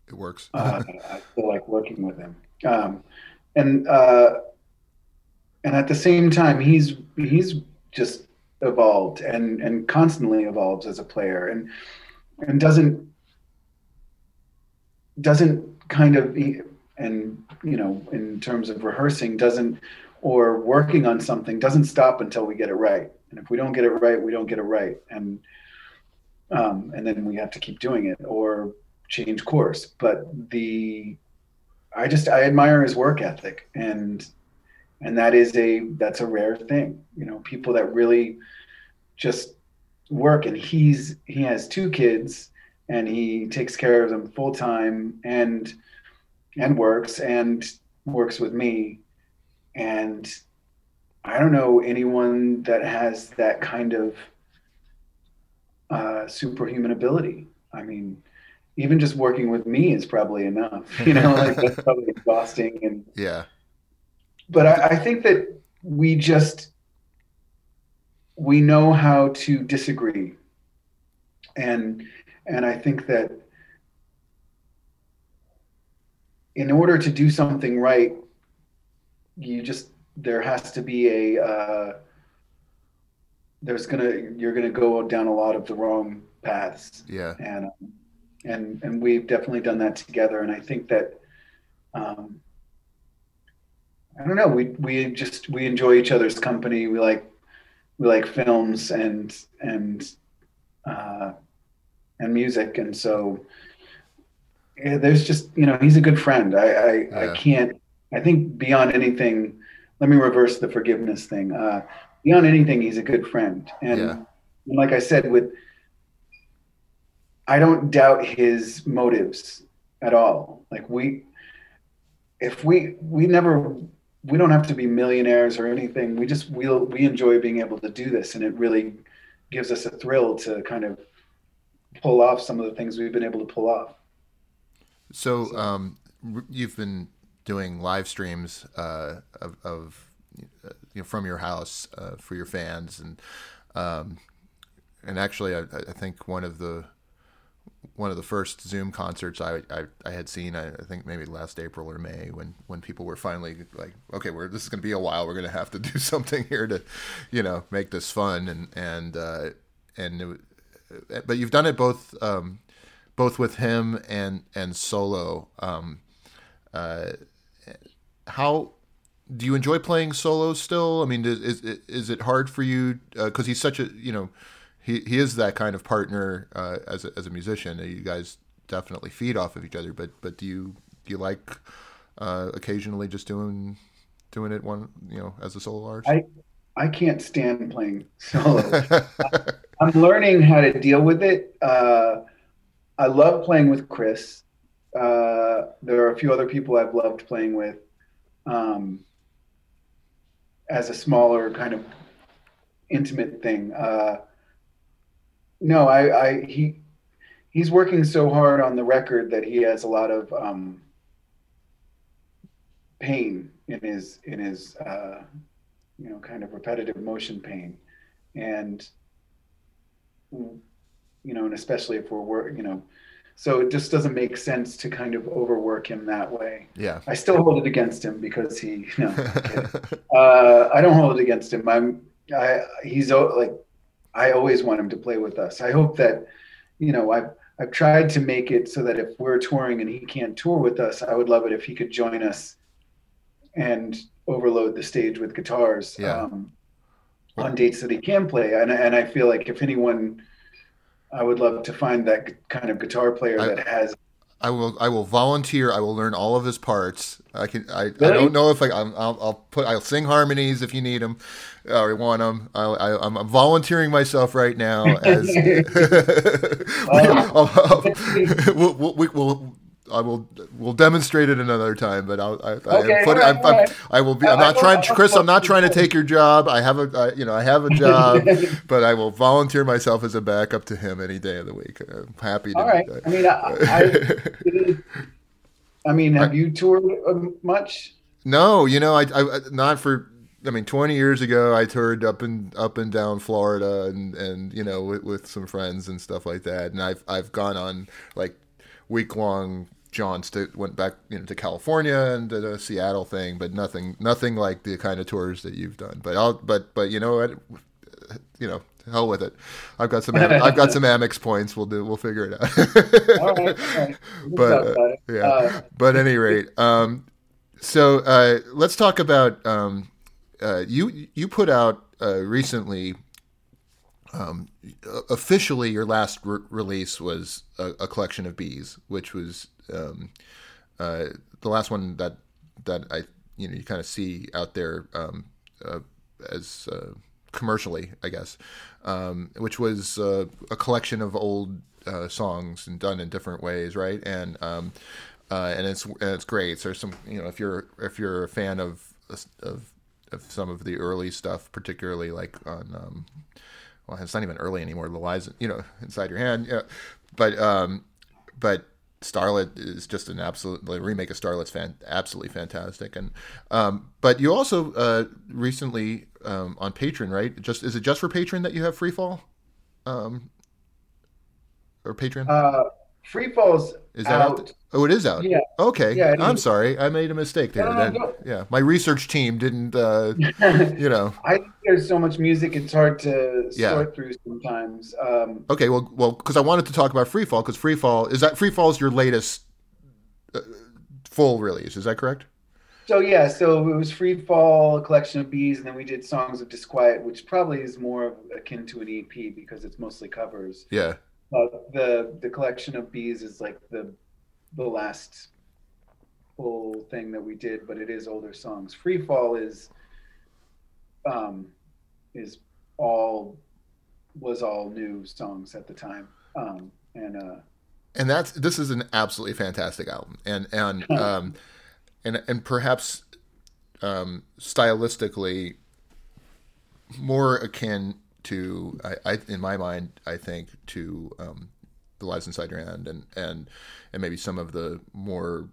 it works. uh, I feel like working with him, um, and uh, and at the same time, he's he's just evolved and and constantly evolves as a player, and and doesn't doesn't kind of and you know in terms of rehearsing doesn't or working on something doesn't stop until we get it right and if we don't get it right, we don't get it right, and um, and then we have to keep doing it or change course. But the I just I admire his work ethic, and and that is a that's a rare thing. You know, people that really just work, and he's he has two kids, and he takes care of them full time, and and works and works with me, and I don't know anyone that has that kind of uh, superhuman ability. I mean, even just working with me is probably enough. You know, like that's probably exhausting. And yeah, but I, I think that we just we know how to disagree, and and I think that in order to do something right, you just there has to be a uh, there's gonna you're gonna go down a lot of the wrong paths. Yeah. And um, and and we've definitely done that together. And I think that um, I don't know. We we just we enjoy each other's company. We like we like films and and uh, and music, and so yeah, there's just you know he's a good friend. I I, yeah. I can't. I think beyond anything, let me reverse the forgiveness thing. Uh, beyond anything, he's a good friend, and, yeah. and like I said, with I don't doubt his motives at all. Like we, if we we never we don't have to be millionaires or anything. We just we we'll, we enjoy being able to do this, and it really gives us a thrill to kind of pull off some of the things we've been able to pull off. So, um, you've been doing live streams uh, of, of you know, from your house uh, for your fans, and um, and actually, I, I, think one of the one of the first Zoom concerts I, I, I had seen, I, I, think maybe last April or May, when when people were finally like, okay, we're this is going to be a while. We're going to have to do something here to, you know, make this fun and and uh, and. It, but you've done it both um, both with him and and solo. Um, uh, how do you enjoy playing solo still? I mean, is is, is it hard for you because uh, he's such a you know he he is that kind of partner uh, as a, as a musician. You guys definitely feed off of each other. But but do you do you like uh, occasionally just doing doing it one you know as a solo artist? I I can't stand playing solo. I'm learning how to deal with it. Uh, I love playing with Chris. Uh, there are a few other people I've loved playing with um, as a smaller kind of intimate thing. Uh, no, I, I, he, he's working so hard on the record that he has a lot of um, pain in his in his uh, you know kind of repetitive motion pain, and you know, and especially if we're work, you know, so it just doesn't make sense to kind of overwork him that way. Yeah. I still hold it against him because he, you know, uh, I don't hold it against him. I'm, I, he's like, I always want him to play with us. I hope that, you know, I've, I've tried to make it so that if we're touring and he can't tour with us, I would love it if he could join us and overload the stage with guitars yeah. um, on dates that he can play. And, and I feel like if anyone, I would love to find that kind of guitar player I, that has. I will. I will volunteer. I will learn all of his parts. I can. I, really? I don't know if I. i will I'll put. I'll sing harmonies if you need them, uh, or want them. I, I, I'm, I'm volunteering myself right now as. I'll, I'll, we'll, we'll, we'll, I will we'll demonstrate it another time, but I'll, I, okay, I, put, right, I'm, right. I will be. I'm not trying, Chris. I'm not trying to take your job. I have a, I, you know, I have a job, but I will volunteer myself as a backup to him any day of the week. I'm happy to. All right. I mean, I, I, mean, have you toured uh, much? No, you know, I, I not for. I mean, 20 years ago, I toured up and up and down Florida, and and you know, with, with some friends and stuff like that. And I've I've gone on like week long John st- went back you know to California and did a Seattle thing, but nothing nothing like the kind of tours that you've done. But I'll but but you know what, you know hell with it. I've got some I've got some Amex points. We'll do we'll figure it out. all right, all right. But uh, yeah, uh, but at any rate, um, so uh, let's talk about um, uh, you you put out uh, recently um, officially your last re- release was a, a, collection of bees, which was um, uh, the last one that that I you know you kind of see out there um, uh, as uh, commercially, I guess, um, which was uh, a collection of old uh, songs and done in different ways, right? And um, uh, and it's and it's great. So some you know if you're if you're a fan of of of some of the early stuff, particularly like on um, well, it's not even early anymore. The lies, you know, inside your hand. Yeah, but um, but Starlet is just an absolute the remake of Starlet's fan, absolutely fantastic. And um, but you also uh, recently um, on Patreon, right? Just is it just for Patreon that you have Free Fall, um, or Patreon? Uh, Free Fall's is that out. out? Oh, it is out. Yeah. Okay. Yeah, I'm sorry. I made a mistake there. No, no, no. Yeah, my research team didn't. Uh, you know. I think there's so much music; it's hard to yeah. sort through sometimes. Um, okay. Well, well, because I wanted to talk about Free Fall because Free Fall is that Free Fall is your latest uh, full release. Is that correct? So yeah, so it was Free Fall, a collection of bees, and then we did Songs of Disquiet, which probably is more akin to an EP because it's mostly covers. Yeah. Uh, the the collection of bees is like the the last full thing that we did, but it is older songs. Free Fall is um is all was all new songs at the time. Um and uh and that's this is an absolutely fantastic album. And and um and and perhaps um stylistically more akin to I, I, in my mind I think to um, the lies inside your hand and and and maybe some of the more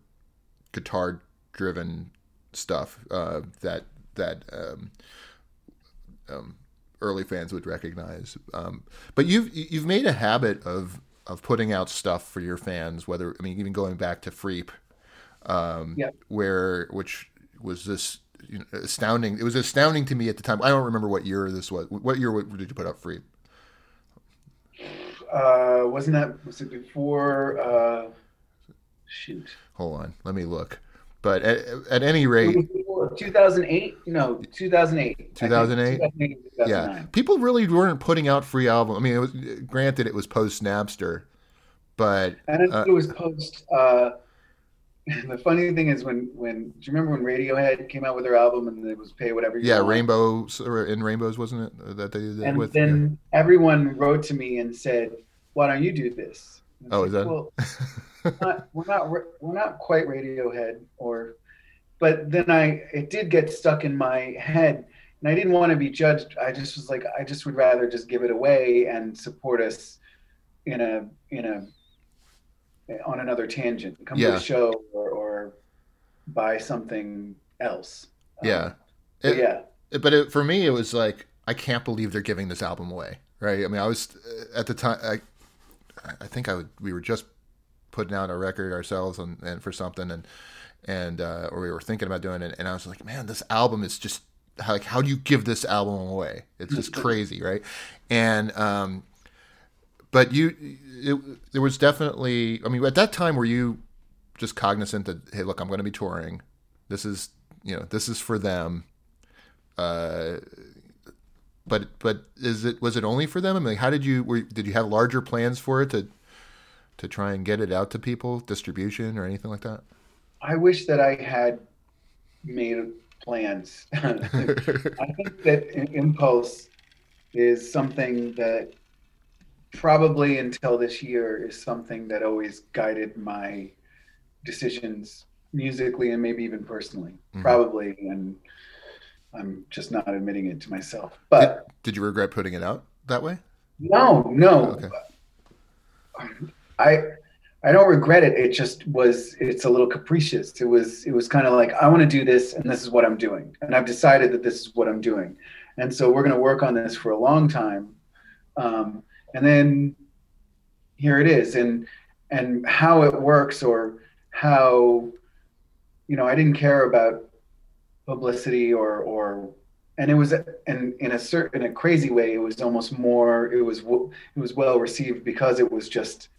guitar driven stuff uh, that that um, um, early fans would recognize. Um, but you've you've made a habit of of putting out stuff for your fans. Whether I mean, even going back to Freep, um, Yeah. where which was this you know, astounding. It was astounding to me at the time. I don't remember what year this was. What year did you put out Free? Uh, wasn't that was it before? Uh, shoot, Hold on, let me look. But at, at any rate, 2008. No, 2008. 2008? 2008, yeah, people really weren't putting out free albums. I mean, it was granted it was post Napster, but And Uh, it was post. Uh, the funny thing is when when do you remember when Radiohead came out with their album and it was pay whatever you yeah, want? Rainbows or in Rainbows wasn't it uh, that they did And with? then everyone wrote to me and said, "Why don't you do this?" And Oh, is that- Well, we're not, we're not we're not quite Radiohead, or, but then I it did get stuck in my head, and I didn't want to be judged. I just was like, I just would rather just give it away and support us in a in a on another tangent. Come to Yeah. the show or, or buy something else. Um, yeah, It- yeah. but it, for me it was like I can't believe they're giving this album away. Right? I mean, I was uh, at the time. I I think I would. We were just putting out a record ourselves and, and for something and and uh, or we were thinking about doing it and I was like, man, this album is just how, like how do you give this album away? It's just crazy, right? And um, but you, it, there was definitely. I mean, at that time, were you just cognizant that hey, look, I'm going to be touring. This is you know this is for them. Uh, but but is it was it only for them? I mean, how did you were, did you have larger plans for it to to try and get it out to people, distribution or anything like that? I wish that I had made plans. I think that impulse is something that probably until this year is something that always guided my decisions musically and maybe even personally. Mhm. Probably, and I'm just not admitting it to myself. But Did you regret putting it out that way? no, no. Okay. I I don't regret it. It just was it's a little capricious. It was it was kind of like I want to do this and this is what I'm doing. And I've decided that this is what I'm doing. And so we're going to work on this for a long time. Um, and then here it is. And and how it works or how you know, I didn't care about publicity or or and it was and in a certain in a crazy way it was almost more it was it was well received because it was just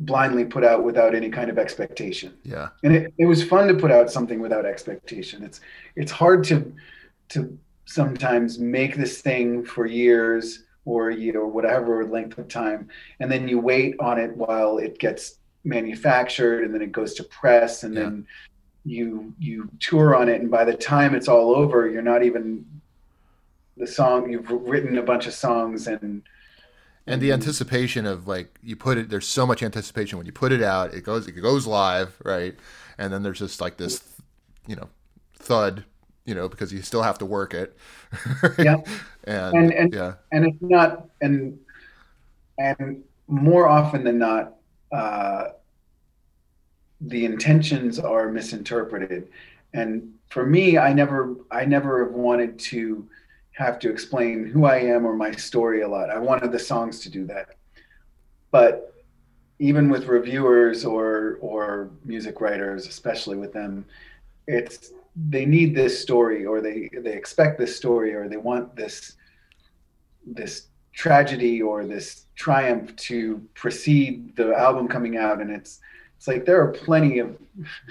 blindly put out without any kind of expectation. Yeah. and it, it was fun to put out something without expectation. It's it's hard to to sometimes make this thing for years or a year or whatever length of time and then you wait on it while it gets manufactured and then it goes to press and Yeah. then you you tour on it and by the time it's all over you're not even the song you've written a bunch of songs and And the anticipation of like you put it there's so much anticipation when you put it out, it goes it goes live, right? And then there's just like this you know, thud, you know, because you still have to work it. Yeah. And, And- and- yeah. and it's not and and more often than not uh, the intentions are misinterpreted and for me i never i never have wanted to have to explain who i am or my story a lot i wanted the songs to do that but even with reviewers or or music writers especially with them it's they need this story or they they expect this story or they want this this tragedy or this triumph to precede the album coming out and it's it's like there are plenty of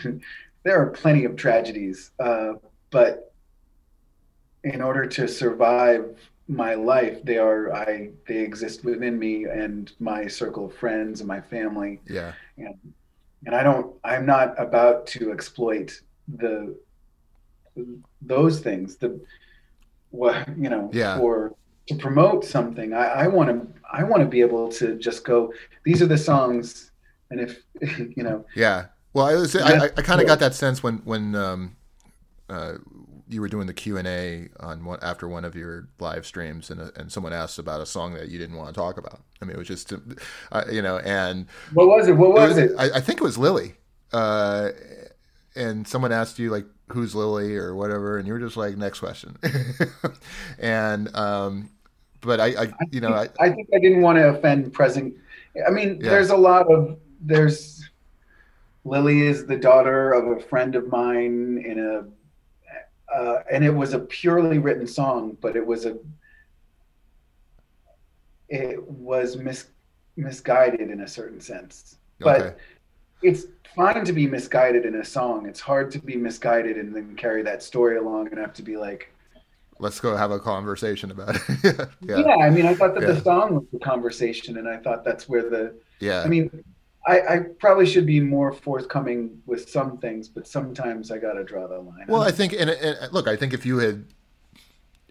there are plenty of tragedies uh, but in order to survive my life they are i they exist within me and my circle of friends and my family Yeah. and i don't i'm not about to exploit the those things the what you know Yeah. for to promote something i want to i want to be able to just go these are the songs and if you know Yeah. Well, I was I, I, kind of got that sense when when um, uh, you were doing the Q and A on one after one of your live streams, and uh, and someone asked about a song that you didn't want to talk about. I mean, it was just uh, you know, and what was it what was it, I, I think it was Lily, uh, and someone asked you like who's Lily or whatever, and you were just like next question, and um, but I, I you know I, I think I didn't want to offend present. I mean, Yeah. there's a lot of there's Lily is the daughter of a friend of mine in a uh, and it was a purely written song, but it was a it was mis, misguided in a certain sense. But okay it's fine to be misguided in a song. It's hard to be misguided and then carry that story along and have to be like, let's go have a conversation about it. yeah. yeah, I mean, I thought that Yeah. the song was the conversation, and I thought that's where the yeah, I mean, I, I probably should be more forthcoming with some things, but sometimes I got to draw the line. Well, I think, and, and look, I think if you had,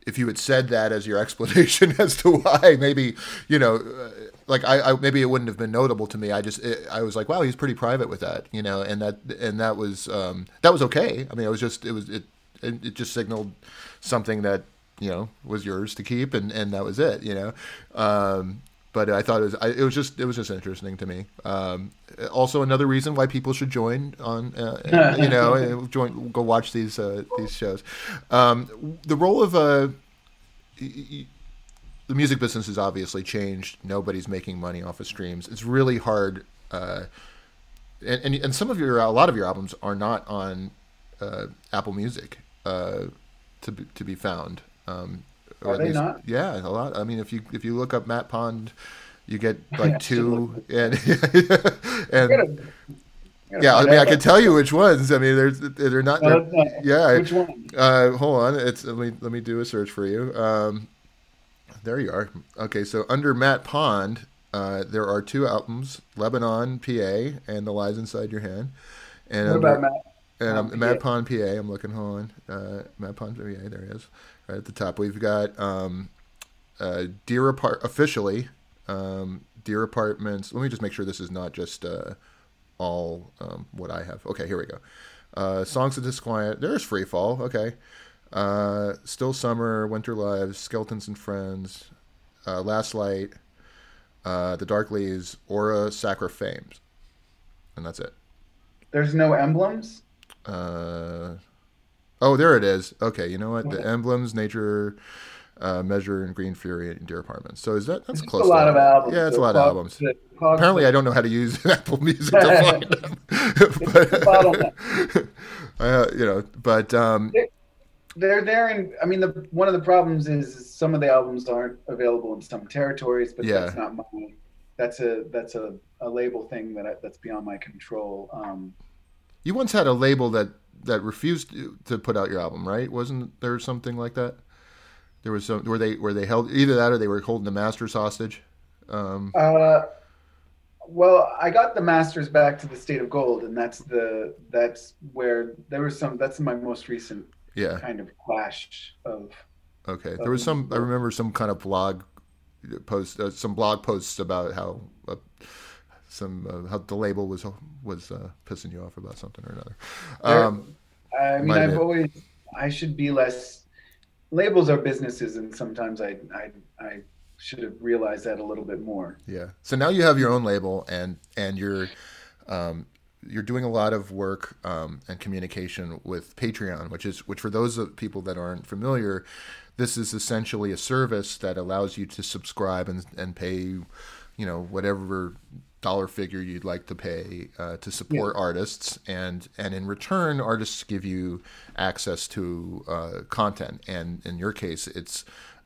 if you had said that as your explanation as to why, maybe you know, uh, like I, I maybe it wouldn't have been notable to me. I just, it, I was like, wow, he's pretty private with that, you know, and that, and that was, um, that was okay. I mean, it was just, it was, it, it, it just signaled something that you know was yours to keep, and and that was it, you know. Um, but I thought it was, I, it was just, it was just interesting to me. Um, also, another reason why people should join on, uh, you know, join, go watch these uh, these shows. Um, the role of uh, y- y- the music business has obviously changed. Nobody's making money off of streams. It's really hard, uh, and, and and some of your a lot of your albums are not on uh, Apple Music uh, to be, to be found. Um, Are they not? Yeah, a lot. I mean, if you if you look up Matt Pond, you get like two, and and gotta- I gotta yeah, I mean, I can tell you which ones. I mean, there's they're not. They're- no. yeah, Which one? uh, hold on. It's let me let me do a search for you. Um, there you are. Okay, so under Matt Pond, uh, there are two albums: Lebanon, PA, and The Lies Inside Your Hand. And What under, about Matt? and Pond, um, Matt PA? Pond, PA. I'm looking. Hold on. Uh, Matt Pond, PA. There he is, right at the top. We've got um, uh, Deer Apart officially. Um, Deer Apartments. Let me just make sure this is not just uh, all um, what I have. Okay, here we go. Uh, Songs of Disquiet. There's Free Fall. Okay. Uh, Still Summer, Winter Lives, Skeletons and Friends, uh, Last Light, uh, The Dark Leaves, Aura, Sacra Fames. And that's it. There's no emblems. Uh, oh, there it is. Okay, you know what? The emblems, nature, uh, measure, and Green Fury and Deer Apartments. So is that that's It's close? a lot of albums. Yeah, it's a lot of albums. Apparently, I don't know how to use Apple Music to find them. but, uh, you know, but um, They're there, and I mean, the one of the problems is some of the albums aren't available in some territories, but Yeah. that's not my. That's a that's a, a label thing that I, that's beyond my control. Um, you once had a label that that refused to- put out your album, right? Wasn't there something like that? There was some where they where they held either that or they were holding the masters hostage. Um, Uh, well, I got the masters back to the state of gold, and that's the that's where there was some. That's my most recent yeah. kind of clash of. Okay. There was some. I remember some kind of blog post, uh, some blog posts about how uh, some uh, how the label was was uh, pissing you off about something or another. There- Um, I mean, I've been. always. I should be less. Labels are businesses, and sometimes I I I should have realized that a little bit more. yeah. So now you have your own label, and and you're um, you're doing a lot of work um, and communication with Patreon, which is which for those of people that aren't familiar, this is essentially a service that allows you to subscribe and and pay, you know, whatever dollar figure you'd like to pay uh, to support artists, and and in return, artists give you access to uh, content, and in your case, it's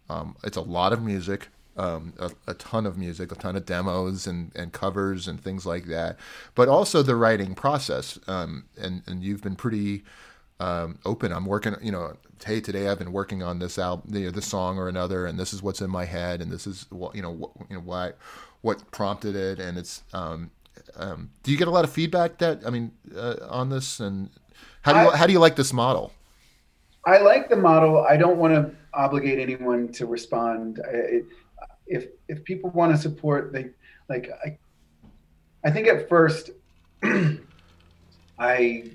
um, it's a lot of music. Um, a, a ton of music, a ton of demos and, and covers and things like that, but also the writing process. Um, and and you've been pretty um, open. I'm working, you know, hey, today I've been working on this album, you know, this song or another, and this is what's in my head, and this is what you know, what, you know, why, what prompted it, and it's. Um, um, do you get a lot of feedback that I mean uh, on this, and how do you I- how do you like this model? I like the model. I don't want to obligate anyone to respond. I, it, if if people want to support, they like. I I think at first I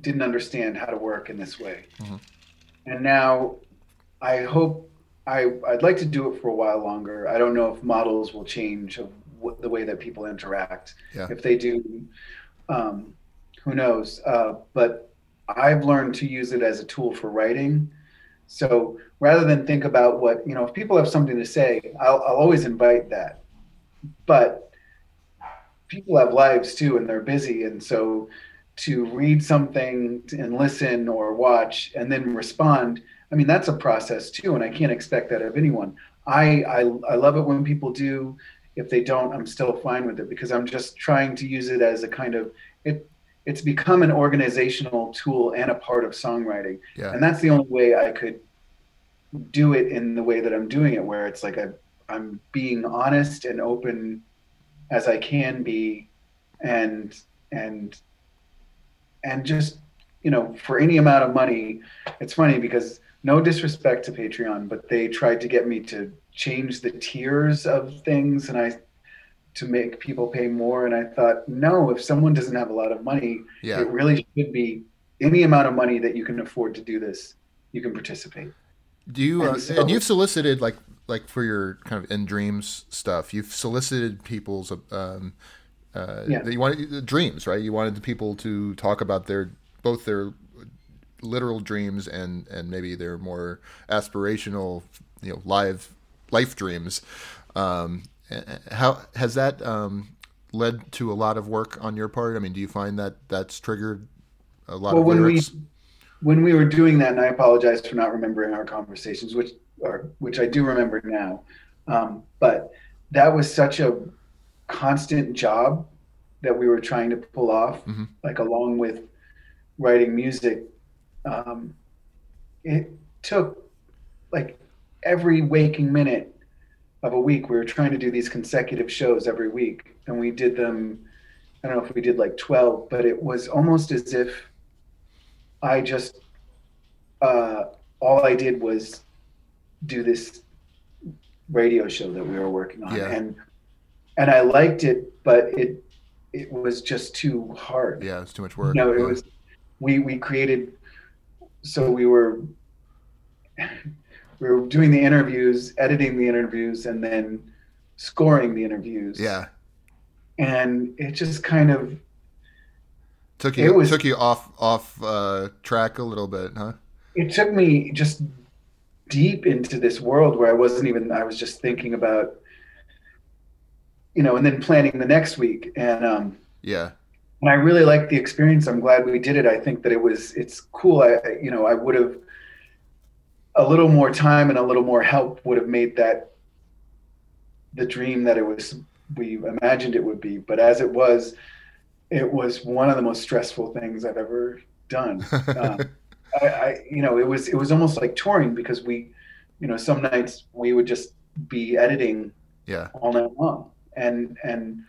didn't understand how to work in this way, Mhm. and now I hope I I'd like to do it for a while longer. I don't know if models will change of what, the way that people interact. Yeah. If they do, um, who knows? Uh, but I've learned to use it as a tool for writing. So rather than think about what you know, if people have something to say, I'll, I'll always invite that. But people have lives too, and they're busy, and so to read something and listen or watch and then respond i mean that's a process too and i can't expect that of anyone i i, I love it when people do if they don't i'm still fine with it because i'm just trying to use it as a kind of it it's become an organizational tool and a part of songwriting Yeah. and that's the only way i could do it in the way that i'm doing it where it's like I, i'm being honest and open as i can be and and and just you know for any amount of money it's funny because no disrespect to patreon but they tried to get me to change the tiers of things and i to make people pay more and i thought no if someone doesn't have a lot of money Yeah. it really should be any amount of money that you can afford to do this you can participate Do you uh, And so- and you've solicited like like for your kind of in dreams stuff? You've solicited people's um, uh, Yeah. that you wanted dreams, right? You wanted the people to talk about their both their literal dreams and and maybe their more aspirational, you know, live life dreams. Um, how has that um, led to a lot of work on your part? I mean, do you find that that's triggered a lot well of when lyrics? we when we were doing that and i apologize for not remembering our conversations which or which i do remember now um, but that was such a constant job that we were trying to pull off Mhm. like along with writing music um, it took like every waking minute of a week we were trying to do these consecutive shows every week and we did them i don't know if we did like 12 but it was almost as if I just uh, all I did was do this radio show that we were working on, Yeah. and and I liked it, but it it was just too hard. yeah, it's too much work. No, it Yeah. was we we created so we were we were doing the interviews, editing the interviews, and then scoring the interviews. yeah. and it just kind of Took It you was- took you off off uh, track a little bit, huh? it took me just deep into this world where I wasn't even I was just thinking about you know and then planning the next week. And um Yeah, and I really liked the experience. I'm glad we did it. I think that it was it's cool. I- you know I would have a little more time and a little more help would have made that the dream that it was we imagined it would be. But as it was it was one of the most stressful things I've ever done um, I, I you know it was it was almost like touring because we you know some nights we would just be editing yeah, all night long and and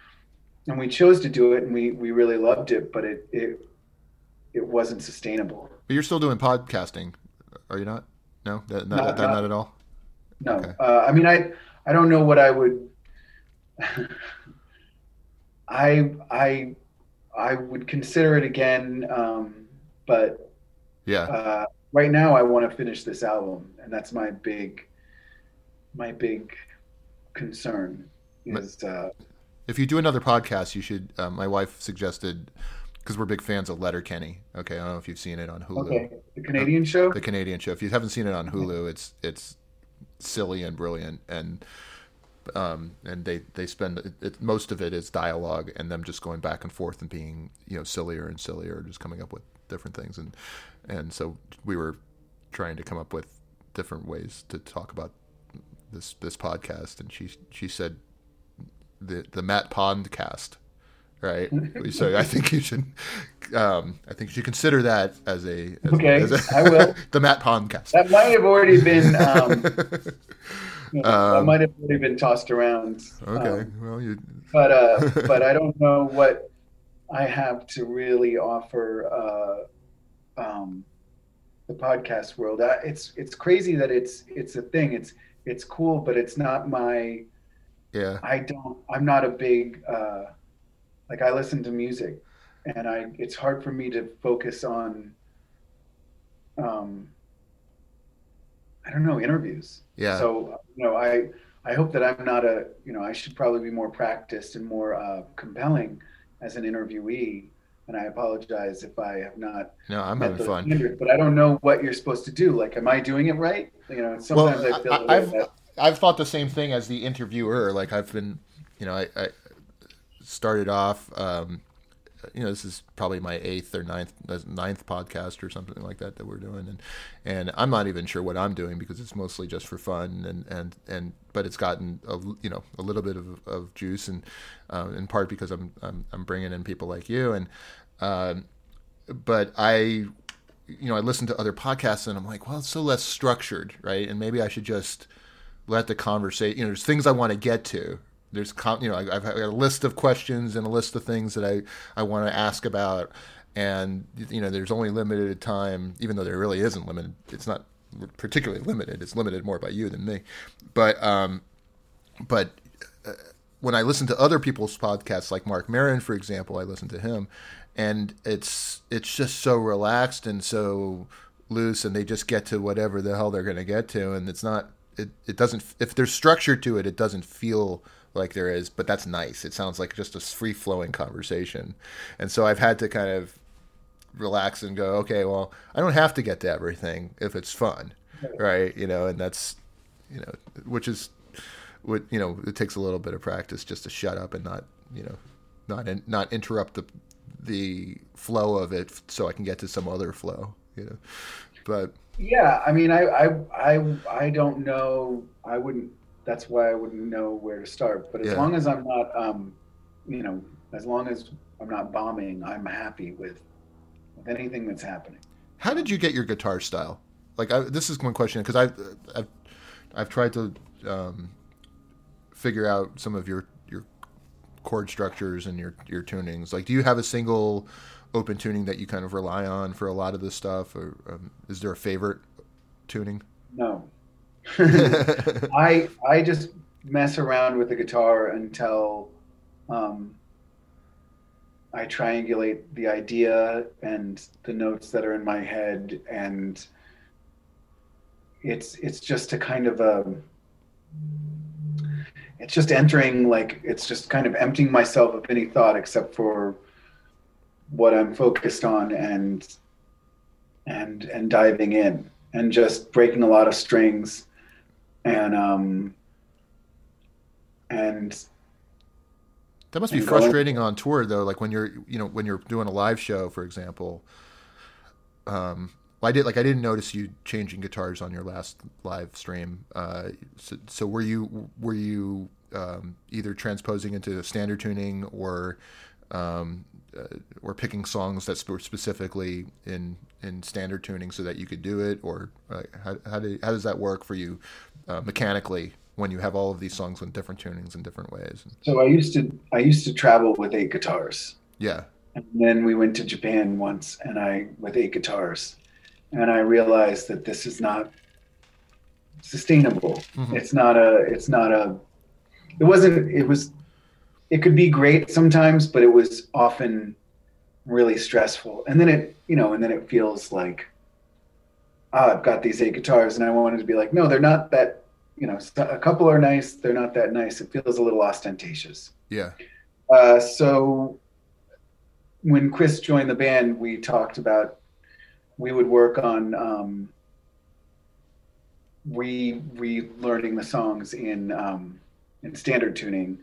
and we chose to do it and we we really loved it but it it it wasn't sustainable but you're still doing podcasting, are you not? No, that, not, No, that, not at all. no Okay. uh, i mean i i don't know what i would i i i would consider it again um but Yeah, uh, right now I want to finish this album, and that's my big, my big concern is uh, if you do another podcast, you should. Uh, my wife suggested because we're big fans of Letterkenny. Okay, I don't know if you've seen it on Hulu. okay the Canadian show. The Canadian show. If you haven't seen it on Hulu, it's it's silly and brilliant, and um, and they they spend it, it, most of it is dialogue and them just going back and forth and being you know sillier and sillier, just coming up with different things, and and so we were trying to come up with different ways to talk about this this podcast, and she she said the the Matt Pond cast. Right, so I think you should, um, I think you should consider that as a as, Okay, as a- I will. the Matt Pondcast. That might have already been. Um, you know, that Um, might have already been tossed around. Okay, Um, well, you, but uh, but I don't know what I have to really offer uh, um, the podcast world. I, it's it's crazy that it's it's a thing. It's it's cool, but it's not my. yeah, I don't. I'm not a big. Uh, like I listen to music, and I. It's hard for me to focus on. Um, I don't know interviews. yeah, So you know, I I hope that I'm not a you know I should probably be more practiced and more uh, compelling as an interviewee. and I apologize if I have not. No, I'm having fun. Standards, but I don't know what you're supposed to do. Like, am I doing it right? You know, sometimes well, I feel I, I've. I've thought the same thing as the interviewer. Like, I've been, you know, I, I started off. Um, you know, this is probably my eighth or ninth ninth podcast or something like that that we're doing, and and I'm not even sure what I'm doing because it's mostly just for fun, and and and but it's gotten a you know a little bit of, of juice, and uh, in part because I'm, I'm I'm bringing in people like you, and um, but I you know I listen to other podcasts and I'm like, well, it's so less structured, right? And maybe I should just let the conversation. You know, there's things I want to get to, there's you know I've got a list of questions and a list of things that I I want to ask about, and you know there's only limited time, even though there really isn't limited. It's not particularly limited. It's limited more by you than me, but um, but. Uh, when I listen to other people's podcasts, like Marc Maron, for example, I listen to him, and it's it's just so relaxed and so loose, and they just get to whatever the hell they're going to get to, and it's not it, it doesn't if there's structure to it, it doesn't feel like there is, but that's nice. It sounds like just a free flowing conversation. And so I've had to kind of relax and go, okay, well, I don't have to get to everything if it's fun, right? You know, and that's, you know, which is what, you know, it takes a little bit of practice just to shut up and not, you know, not, in, not interrupt the, the flow of it so I can get to some other flow, you know, but. Yeah. I mean, I, I, I, I don't know. I wouldn't that's why I wouldn't know where to start. But as yeah. long as I'm not, um, you know, as long as I'm not bombing, I'm happy with with anything that's happening. How did you get your guitar style? Like, I, this is one question because I've, I've I've tried to um, figure out some of your your chord structures and your your tunings. Like, do you have a single open tuning that you kind of rely on for a lot of this stuff, or um, is there a favorite tuning? No, I I just mess around with the guitar until um, I triangulate the idea and the notes that are in my head, and it's it's just a kind of a it's just entering like it's just kind of emptying myself of any thought except for what I'm focused on and and and diving in and just breaking a lot of strings and um and that must be frustrating going, on tour though like when you're you know when you're doing a live show for example um well, I did like I didn't notice you changing guitars on your last live stream. Uh, so, so were you were you um, either transposing into standard tuning or um, uh, or picking songs that were specifically in in standard tuning so that you could do it, or uh, how how, do, how does that work for you uh, mechanically when you have all of these songs with different tunings in different ways. So I used to I used to travel with eight guitars. Yeah. And then we went to Japan once and I with eight guitars. And I realized that this is not sustainable. Mm-hmm. It's not a it's not a it wasn't it was it could be great sometimes, but it was often really stressful. And then it, you know, and then it feels like oh, I've got these eight guitars and I wanted to be like, no, they're not that you know, a couple are nice. They're not that nice. It feels a little ostentatious. Yeah. Uh, so when Chris joined the band, we talked about we would work on um, re relearning the songs in um, in standard tuning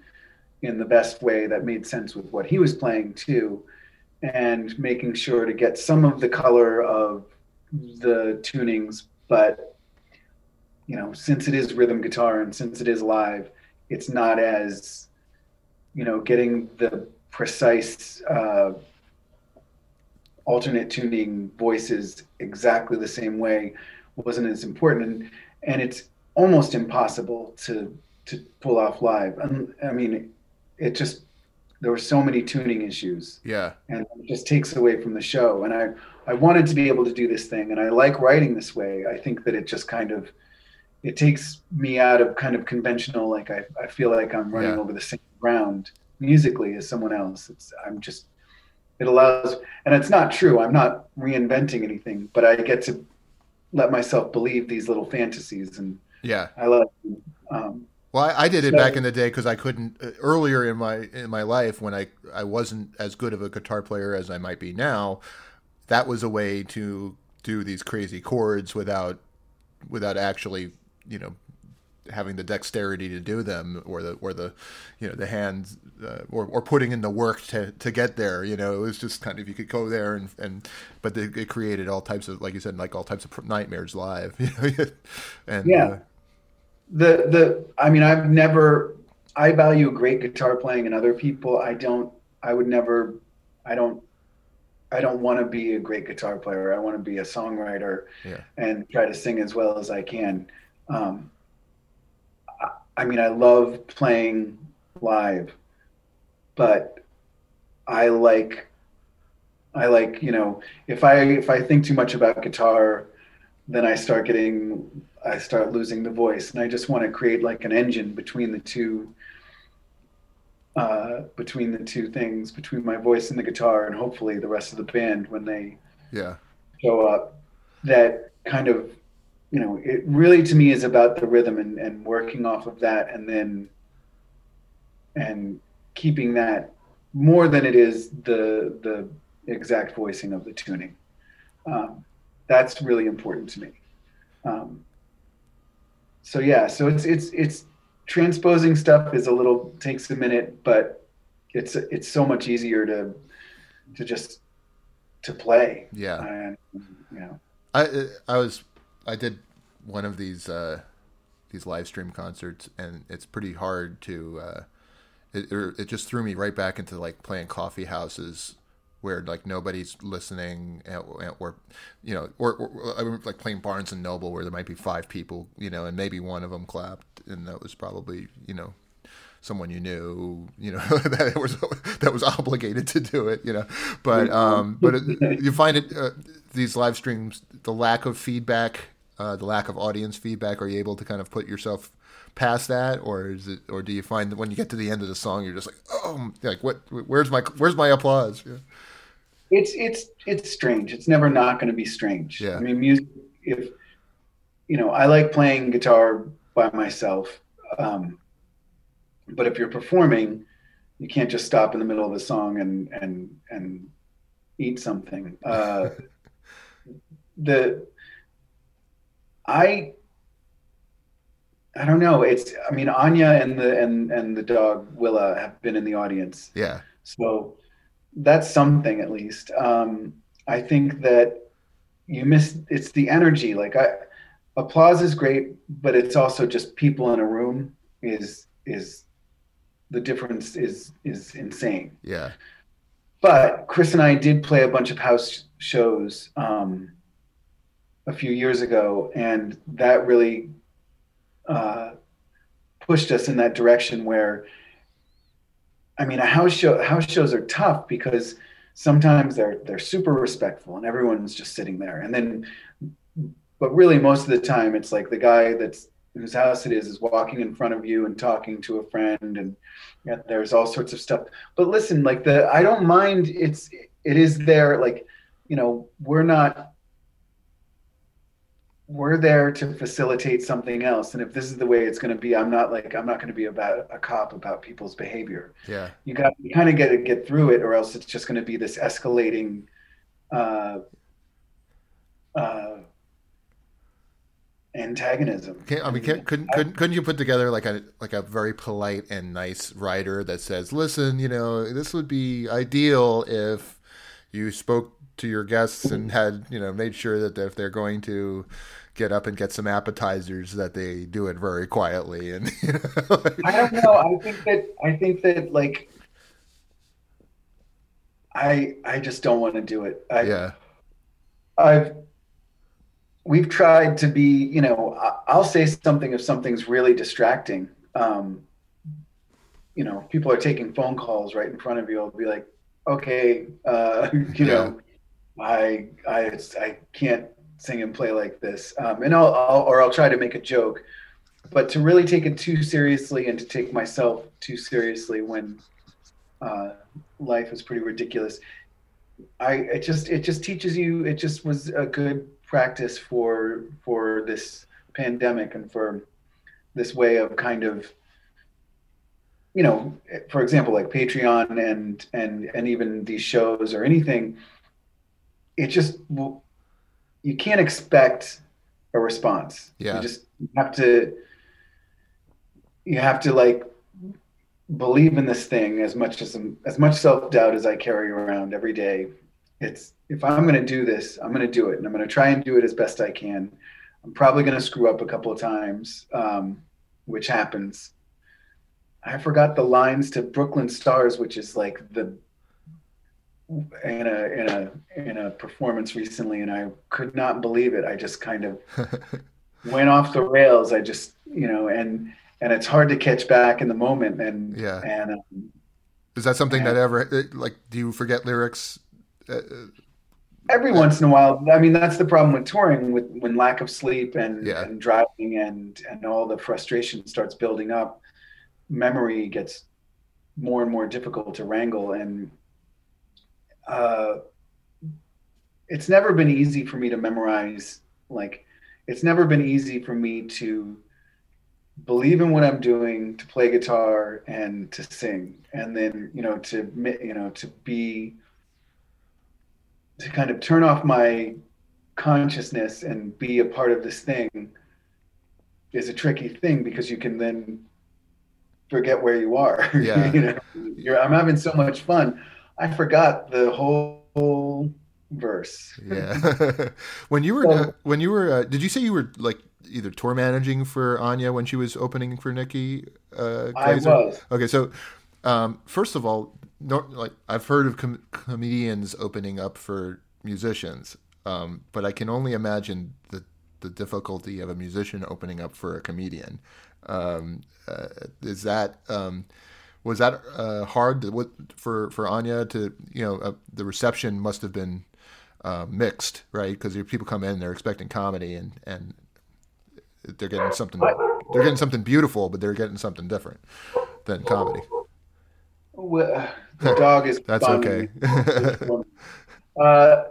in the best way that made sense with what he was playing too, and making sure to get some of the color of the tunings, but you know, since it is rhythm guitar and since it is live, it's not as, you know, getting the precise uh, alternate tuning voices exactly the same way wasn't as important, and, and it's almost impossible to to pull off live. I mean, it just there were so many tuning issues. Yeah, and it just takes away from the show. And I I wanted to be able to do this thing, and I like writing this way. I think that it just kind of it takes me out of kind of conventional like i, I feel like i'm running yeah. over the same ground musically as someone else it's i'm just it allows and it's not true i'm not reinventing anything but i get to let myself believe these little fantasies and yeah i love um, Well, I, I did it so, back in the day because I couldn't uh, earlier in my in my life when I I wasn't as good of a guitar player as I might be now. That was a way to do these crazy chords without without actually you know having the dexterity to do them or the or the you know the hands uh, or, or putting in the work to, to get there you know it was just kind of you could go there and and but they, it created all types of like you said like all types of nightmares live and yeah uh, the the I mean I've never I value great guitar playing in other people. I don't I would never I don't I don't want to be a great guitar player. I want to be a songwriter yeah. and try to sing as well as I can. Um, I, I mean, I love playing live, but I like, I like, you know, if I if I think too much about guitar, then I start getting I start losing the voice, and I just want to create like an engine between the two, uh, between the two things, between my voice and the guitar, and hopefully the rest of the band when they yeah show up. That kind of, you know, it really to me is about the rhythm and, and working off of that, and then and keeping that more than it is the the exact voicing of the tuning. Um, that's really important to me. Um, so yeah, so it's it's it's transposing stuff is a little takes a minute, but it's it's so much easier to to just to play. Yeah. And, you know. I I was I did one of these uh these live stream concerts and it's pretty hard to uh it it just threw me right back into like playing coffee houses where like nobody's listening or you know or, or, like playing barnes and noble where there might be five people you know and maybe one of them clapped and that was probably you know someone you knew you know that was that was obligated to do it you know but um but it, you find it uh, these live streams the lack of feedback uh, the lack of audience feedback are you able to kind of put yourself past that, or is it, or do you find that when you get to the end of the song, you're just like, oh, like what? Where's my where's my applause? Yeah. It's it's it's strange. It's never not going to be strange. Yeah. I mean, music. If you know, I like playing guitar by myself, um, but if you're performing, you can't just stop in the middle of a song and and and eat something. Uh, the I I don't know. It's I mean Anya and the and and the dog Willa have been in the audience. Yeah. So that's something at least. Um, I think that you miss it's the energy. Like I applause is great, but it's also just people in a room is is the difference is is insane. Yeah. But Chris and I did play a bunch of house shows um, a few years ago, and that really uh, pushed us in that direction where I mean, a house show house shows are tough because sometimes they're they're super respectful and everyone's just sitting there, and then, but really most of the time it's like the guy that's whose house it is is walking in front of you and talking to a friend, and yeah, there's all sorts of stuff. But listen, like the I don't mind. It's it is there. Like you know, we're not we're there to facilitate something else. And if this is the way it's going to be i'm not like i'm not going to be about a cop about people's behavior. Yeah. You got you kind of get to get through it or else it's just going to be this escalating uh uh antagonism. Can, i mean can, couldn't, couldn't couldn't you put together like a like a very polite and nice writer that says listen you know this would be ideal if you spoke to your guests and had you know made sure that if they're going to get up and get some appetizers that they do it very quietly and you know, I don't know. I think that I think that like I I just don't want to do it. I, yeah. I've we've tried to be you know I'll say something if something's really distracting. Um you know people are taking phone calls right in front of you. I'll be like okay uh you yeah. know I I I can't sing and play like this, um, and I'll, I'll or I'll try to make a joke, but to really take it too seriously and to take myself too seriously when uh, life is pretty ridiculous. I it just it just teaches you. It just was a good practice for for this pandemic and for this way of kind of you know, for example, like Patreon and and and even these shows or anything, it just you can't expect a response. Yeah. You just have to you have to like believe in this thing as much as as much self doubt as I carry around every day. It's if I'm going to do this, I'm going to do it, and I'm going to try and do it as best I can. I'm probably going to screw up a couple of times, um, which happens. I forgot the lines to Brooklyn Stars, which is like the in a in a in a performance recently, and I could not believe it. I just kind of went off the rails. I just you know, and and it's hard to catch back in the moment. And yeah, and um, is that something and, that ever like? Do you forget lyrics? Uh, every once in a while. I mean, that's the problem with touring, with when lack of sleep and, yeah. and driving and and all the frustration starts building up. Memory gets more and more difficult to wrangle, and uh, it's never been easy for me to memorize. Like, it's never been easy for me to believe in what I'm doing, to play guitar and to sing, and then you know to you know to be to kind of turn off my consciousness and be a part of this thing is a tricky thing because you can then forget where you are. Yeah. you know, I'm having so much fun. I forgot the whole verse. yeah. when you were so, uh, when you were uh, did you say you were like either tour managing for Anya when she was opening for Nikki uh I was. Okay, so um, first of all, no, like I've heard of com- comedians opening up for musicians, um, but I can only imagine the the difficulty of a musician opening up for a comedian. Um, uh, is that um, was that uh, hard to, what, for for Anya to you know uh, the reception must have been uh, mixed right because people come in they're expecting comedy and and they're getting something they're getting something beautiful but they're getting something different than comedy. Well, the dog is. That's okay. uh,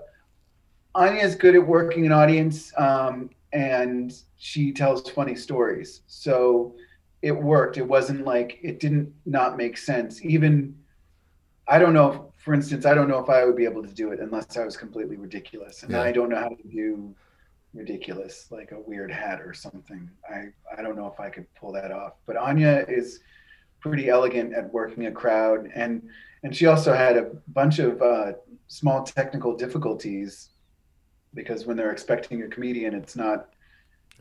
Anya is good at working an audience, um, and she tells funny stories. So it worked. It wasn't like it didn't not make sense. Even I don't know. If, for instance, I don't know if I would be able to do it unless I was completely ridiculous, and yeah. I don't know how to do ridiculous like a weird hat or something. I I don't know if I could pull that off. But Anya is pretty elegant at working a crowd, and and she also had a bunch of uh, small technical difficulties because when they're expecting a comedian, it's not,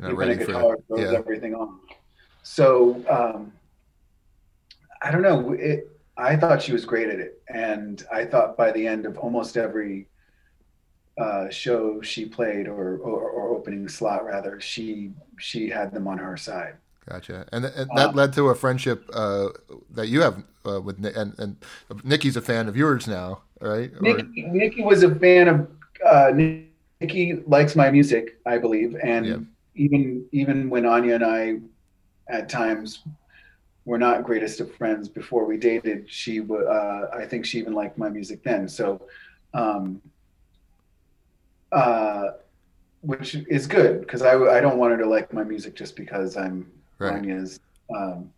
not even a guitar throws yeah. everything on. So um, I don't know. It, I thought she was great at it, and I thought by the end of almost every uh, show she played or, or, or opening slot rather, she she had them on her side. Gotcha, and, and that um, led to a friendship uh, that you have uh, with and and Nikki's a fan of yours now, right? Nikki, or... Nikki was a fan of uh, Nikki likes my music, I believe, and yeah. even even when Anya and I, at times, were not greatest of friends before we dated, she uh, I think she even liked my music then. So, um, uh, which is good because I I don't want her to like my music just because I'm right. Anya's um,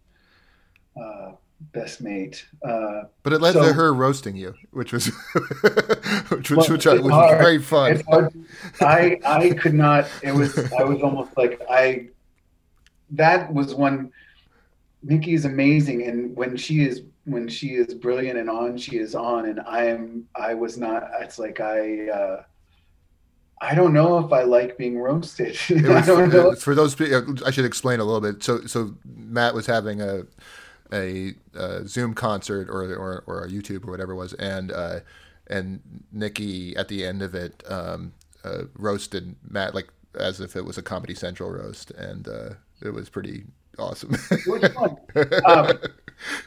uh, best mate. Uh, but it led so, to her roasting you, which was which, which, which, was hard. great fun. I I could not. It was I was almost like I. That was one. Nikki is amazing, and when she is when she is brilliant and on, she is on, and I am. I was not. It's like I. Uh, I don't know if I like being roasted. Was, for those, I should explain a little bit. So, so Matt was having a a, a Zoom concert or, or or a YouTube or whatever it was, and uh, and Nikki at the end of it um, uh, roasted Matt like as if it was a Comedy Central roast, and uh, it was pretty awesome. it was fun. Um,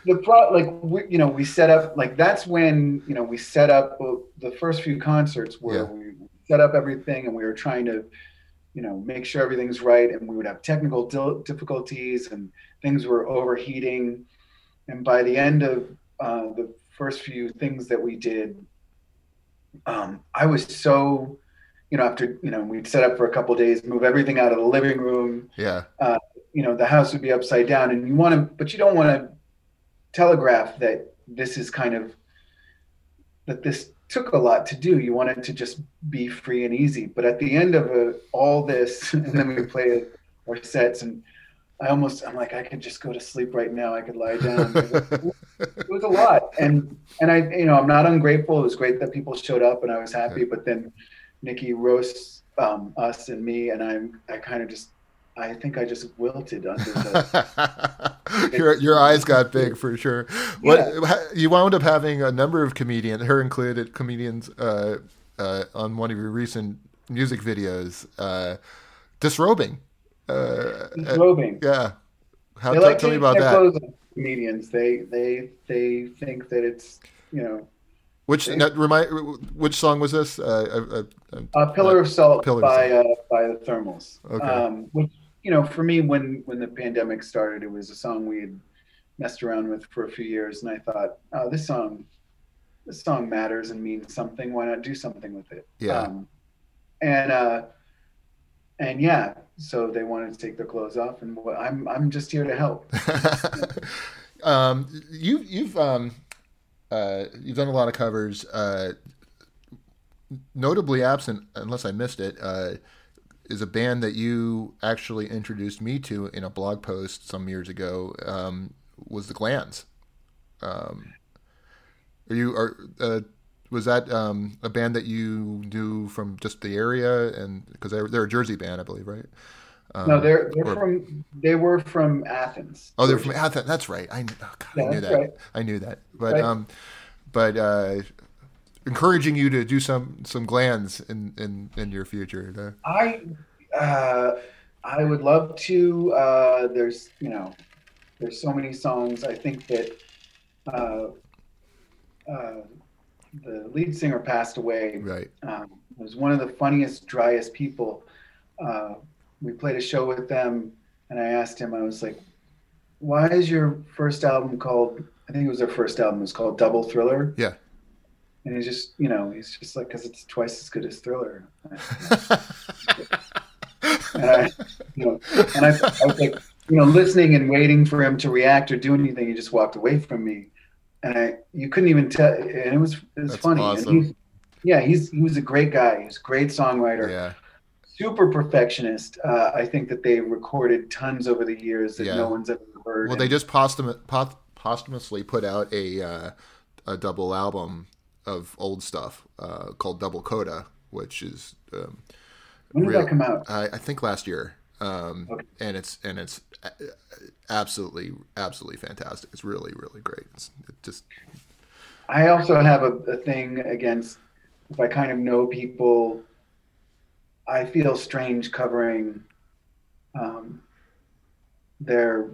the pro like we, you know we set up like that's when you know we set up the first few concerts where yeah. we set up everything and we were trying to you know make sure everything's right and we would have technical difficulties and things were overheating and by the end of uh, the first few things that we did um, i was so you know after you know we'd set up for a couple days move everything out of the living room yeah uh, you know the house would be upside down and you want to but you don't want to telegraph that this is kind of that this took a lot to do. You want it to just be free and easy. But at the end of a, all this, and then we play our sets, and I almost I'm like I could just go to sleep right now. I could lie down. it was a lot, and and I you know I'm not ungrateful. It was great that people showed up, and I was happy. But then Nikki roasts um, us and me, and I'm I kind of just I think I just wilted under the. your your eyes got big for sure. What yeah. you wound up having a number of comedians, her included, comedians uh, uh, on one of your recent music videos, uh, disrobing. Uh, disrobing. yeah. How, t- like tell me about that. Comedians, they they they think that it's you know. Which they, remind which song was this? Uh, uh, Pillar of Salt Pillar by of Salt. by the Thermals. Okay. Um, which you know, for me, when when the pandemic started, it was a song we had messed around with for a few years, and I thought, oh, this song, this song matters and means something. Why not do something with it? Yeah. Um, and uh, and yeah, so they wanted to take their clothes off, and I'm I'm just here to help. um, you you've um, uh, you've done a lot of covers. Uh, notably absent, unless I missed it. Uh, is a band that you actually introduced me to in a blog post some years ago. Um, was the Glands? Um, are you are uh, was that um, a band that you knew from just the area and because they're, they're a Jersey band, I believe, right? Um, no, they're they're or, from they were from Athens. Oh, they're from Athens. That's right. I, oh God, yeah, I knew that. Right. I knew that. But right. um, but uh, encouraging you to do some some glands in in in your future. I uh, I would love to. Uh, there's you know, there's so many songs. I think that uh, uh the lead singer passed away. Right. Um, was one of the funniest, driest people. Uh, we played a show with them, and I asked him. I was like, "Why is your first album called?" I think it was their first album. It was called Double Thriller. Yeah. And he's just, you know, he's just like, because it's twice as good as Thriller. and I, you know, and I, I was like, you know, listening and waiting for him to react or do anything. He just walked away from me, and I, you couldn't even tell. And it was, it was That's funny. Awesome. He's, yeah, he's he was a great guy. He's a great songwriter. Yeah. Super perfectionist. Uh, I think that they recorded tons over the years that yeah. no one's ever heard. Well, and, they just posthum- posthumously put out a uh, a double album of old stuff uh, called Double Coda, which is um, when did real, that come out? I, I think last year. Um, okay. and it's and it's absolutely absolutely fantastic. It's really really great. It's it just. I also have a, a thing against if I kind of know people. I feel strange covering um, their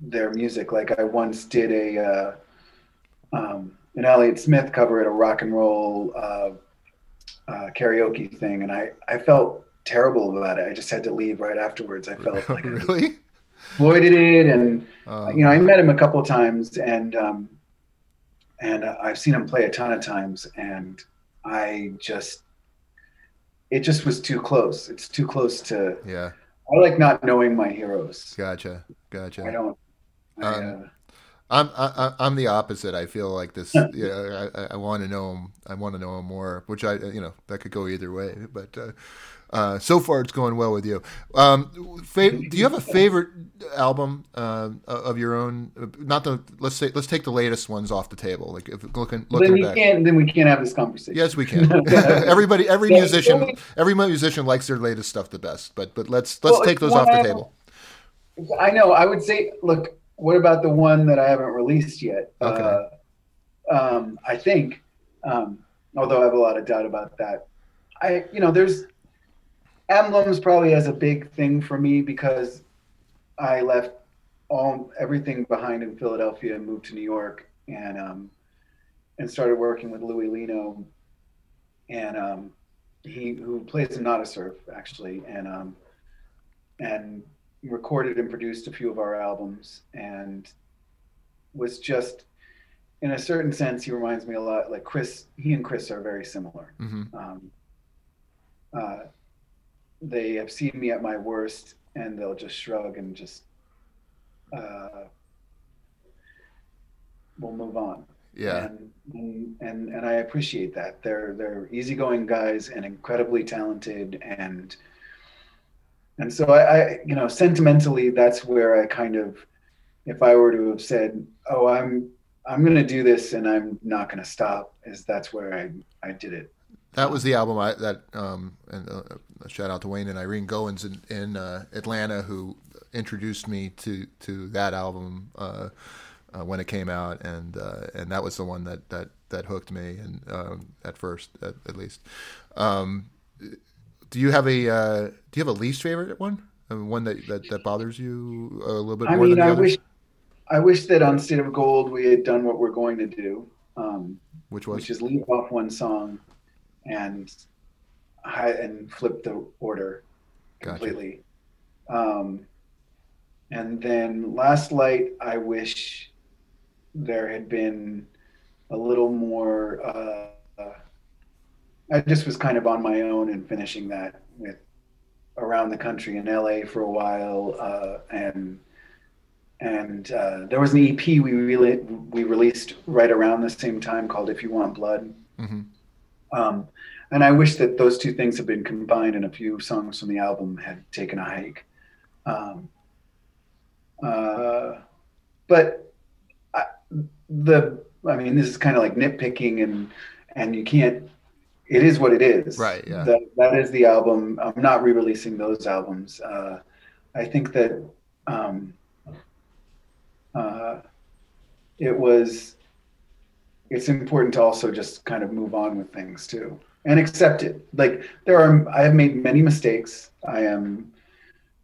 their music. Like I once did a uh, um, an Elliott Smith cover at a rock and roll uh, uh, karaoke thing, and I I felt terrible about it. I just had to leave right afterwards. I felt like really avoided it, and um, you know I met him a couple times, and um, and I've seen him play a ton of times, and I just it just was too close. It's too close to yeah. I like not knowing my heroes. Gotcha, gotcha. I don't. I, um, uh, I'm I, I'm the opposite. I feel like this. You know, I, I want to know him. I want to know him more. Which I you know that could go either way. But uh, uh, so far it's going well with you. Um, fa- do you have a favorite album uh, of your own? Not the let's say let's take the latest ones off the table. Like if looking looking then we back. can't then we can't have this conversation. Yes, we can. Everybody, every yeah, musician, every musician likes their latest stuff the best. But but let's let's well, take those off the table. I know. I would say, look, what about the one that I haven't released yet? Okay. Uh, um, I think, um, although I have a lot of doubt about that. I, you know, there's emblems probably as a big thing for me because I left all everything behind in Philadelphia and moved to New York and um, and started working with Louie Lino and um, he who plays in Nada actually and um, and recorded and produced a few of our albums and was just in a certain sense he reminds me a lot like chris he and chris are very similar mm-hmm. um, uh, they have seen me at my worst, and they'll just shrug and just uh, we'll move on. Yeah. And, and and and I appreciate that. They're they're easygoing guys and incredibly talented and and so I, I you know sentimentally that's where I kind of if I were to have said, "Oh, I'm I'm going to do this and I'm not going to stop," is that's where I I did it. That was the album I that um and uh, shout out to Wayne and Irene Goins in, in uh, Atlanta who introduced me to to that album uh, uh, when it came out and uh, and that was the one that that that hooked me and um, at first at, at least. Um, do you have a uh, do you have a least favorite one? I mean, one that, that that bothers you a little bit I more mean, than the I others? wish I wish that on State of Gold we had done what we're going to do, um, Which was which is leave off one song and hi- and flip the order Gotcha. completely. Um, and then Last Light, I wish there had been a little more. Uh, I just was kind of on my own and finishing that with around the country in LA for a while, uh, and and uh, there was an EP we really we released right around the same time called "If You Want Blood." hmm Um, and I wish that those two things had been combined and a few songs from the album had taken a hike. Um, uh, but I, the, I mean, this is kind of like nitpicking and, and you can't, it is what it is. Right, yeah. That, that is the album. I'm not re-releasing those albums. Uh, I think that, um, uh, it was, it's important to also just kind of move on with things too and accept it. Like there are, I have made many mistakes. I am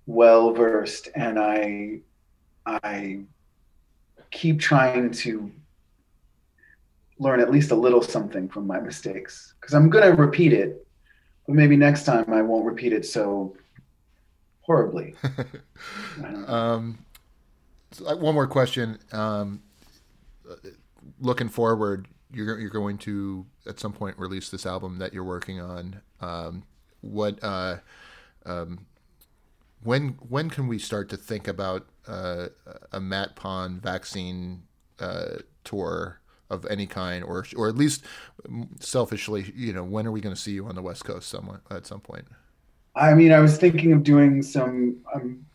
well versed, and I, I keep trying to learn at least a little something from my mistakes because I'm going to repeat it, but maybe next time I won't repeat it so horribly. Um, one more question. Um, looking forward, you're you're going to at some point release this album that you're working on. Um, what uh, um, when when can we start to think about uh, a Matt Pond vaccine uh, tour of any kind, or or at least selfishly, you know, when are we going to see you on the West Coast somewhere at some point? I mean, I was thinking of doing some. I'm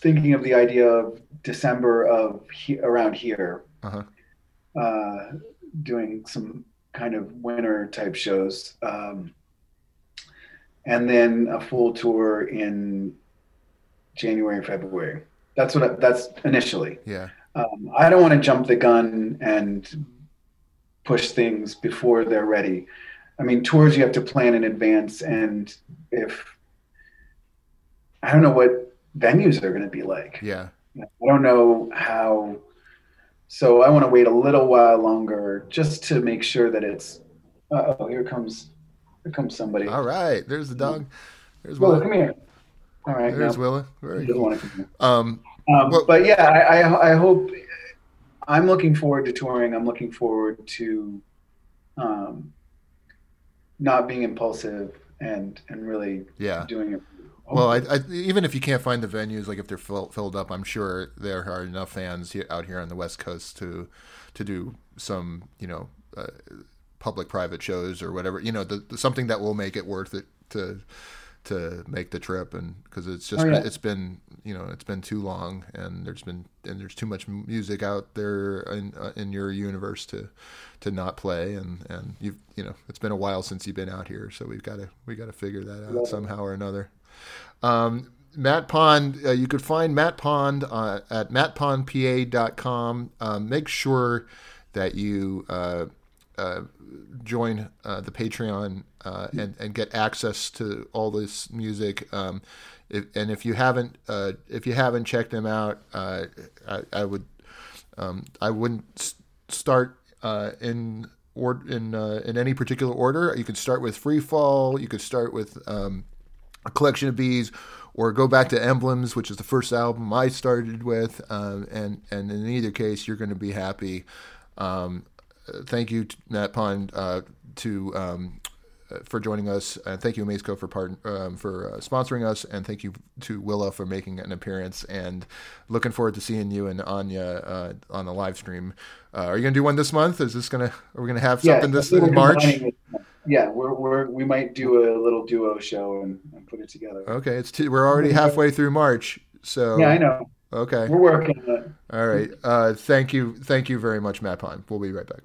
thinking of the idea of December of he, around here, Uh-huh. Uh, doing some kind of winter type shows, um, and then a full tour in January, February. That's what. I, that's initially. Yeah, Um, I don't want to jump the gun and push things before they're ready. I mean, tours you have to plan in advance, and if I don't know what venues are going to be like, yeah, I don't know how. So I want to wait a little while longer just to make sure that it's. Oh, here comes, here comes somebody. All right, there's the dog. There's Willa, Willa. come here. All right, There's no, Willa. Very doesn't cool. want to come here. Um, Um, Well- but yeah, I, I, I hope I'm looking forward to touring. I'm looking forward to um, not being impulsive and and really yeah. doing it. Well, I, I, even if you can't find the venues, like if they're fill, filled up, I'm sure there are enough fans here, out here on the West Coast to to do some, you know, uh, public-private shows or whatever. You know, the, the- something that will make it worth it to to make the trip, and because it's just Oh, yeah. it's been you know it's been too long, and there's been and there's too much music out there in uh, in your universe to to not play, and and you've you know it's been a while since you've been out here, so we've got to we got to figure that out Yeah. somehow or another. Um, Matt Pond, uh, you could find Matt Pond uh, at mattpondpa.com. Um, make sure that you uh, uh, join uh, the Patreon uh, and, and get access to all this music. Um, if, and if you haven't, uh, if you haven't checked them out, uh, I, I would, um, I wouldn't start uh, in or in uh, in any particular order. You could start with Free Fall. You could start with um, a collection of bees or go back to emblems which is the first album i started with um, and and in either case you're going to be happy um, uh, thank you matt pond uh, to um, for joining us, and thank you Amazeko for part, um, for uh, sponsoring us, and thank you to Willa for making an appearance. And looking forward to seeing you and Anya uh, on the live stream. Uh, are you gonna do one this month? Is this gonna are we gonna have something Yeah, this in March? Yeah, we're, we're we might do a little duo show and, and put it together. Okay, it's t- we're already halfway through March, so Yeah, I know. okay, We're working on it. all right. Uh, thank you, thank you very much, Matt Pond. We'll be right back.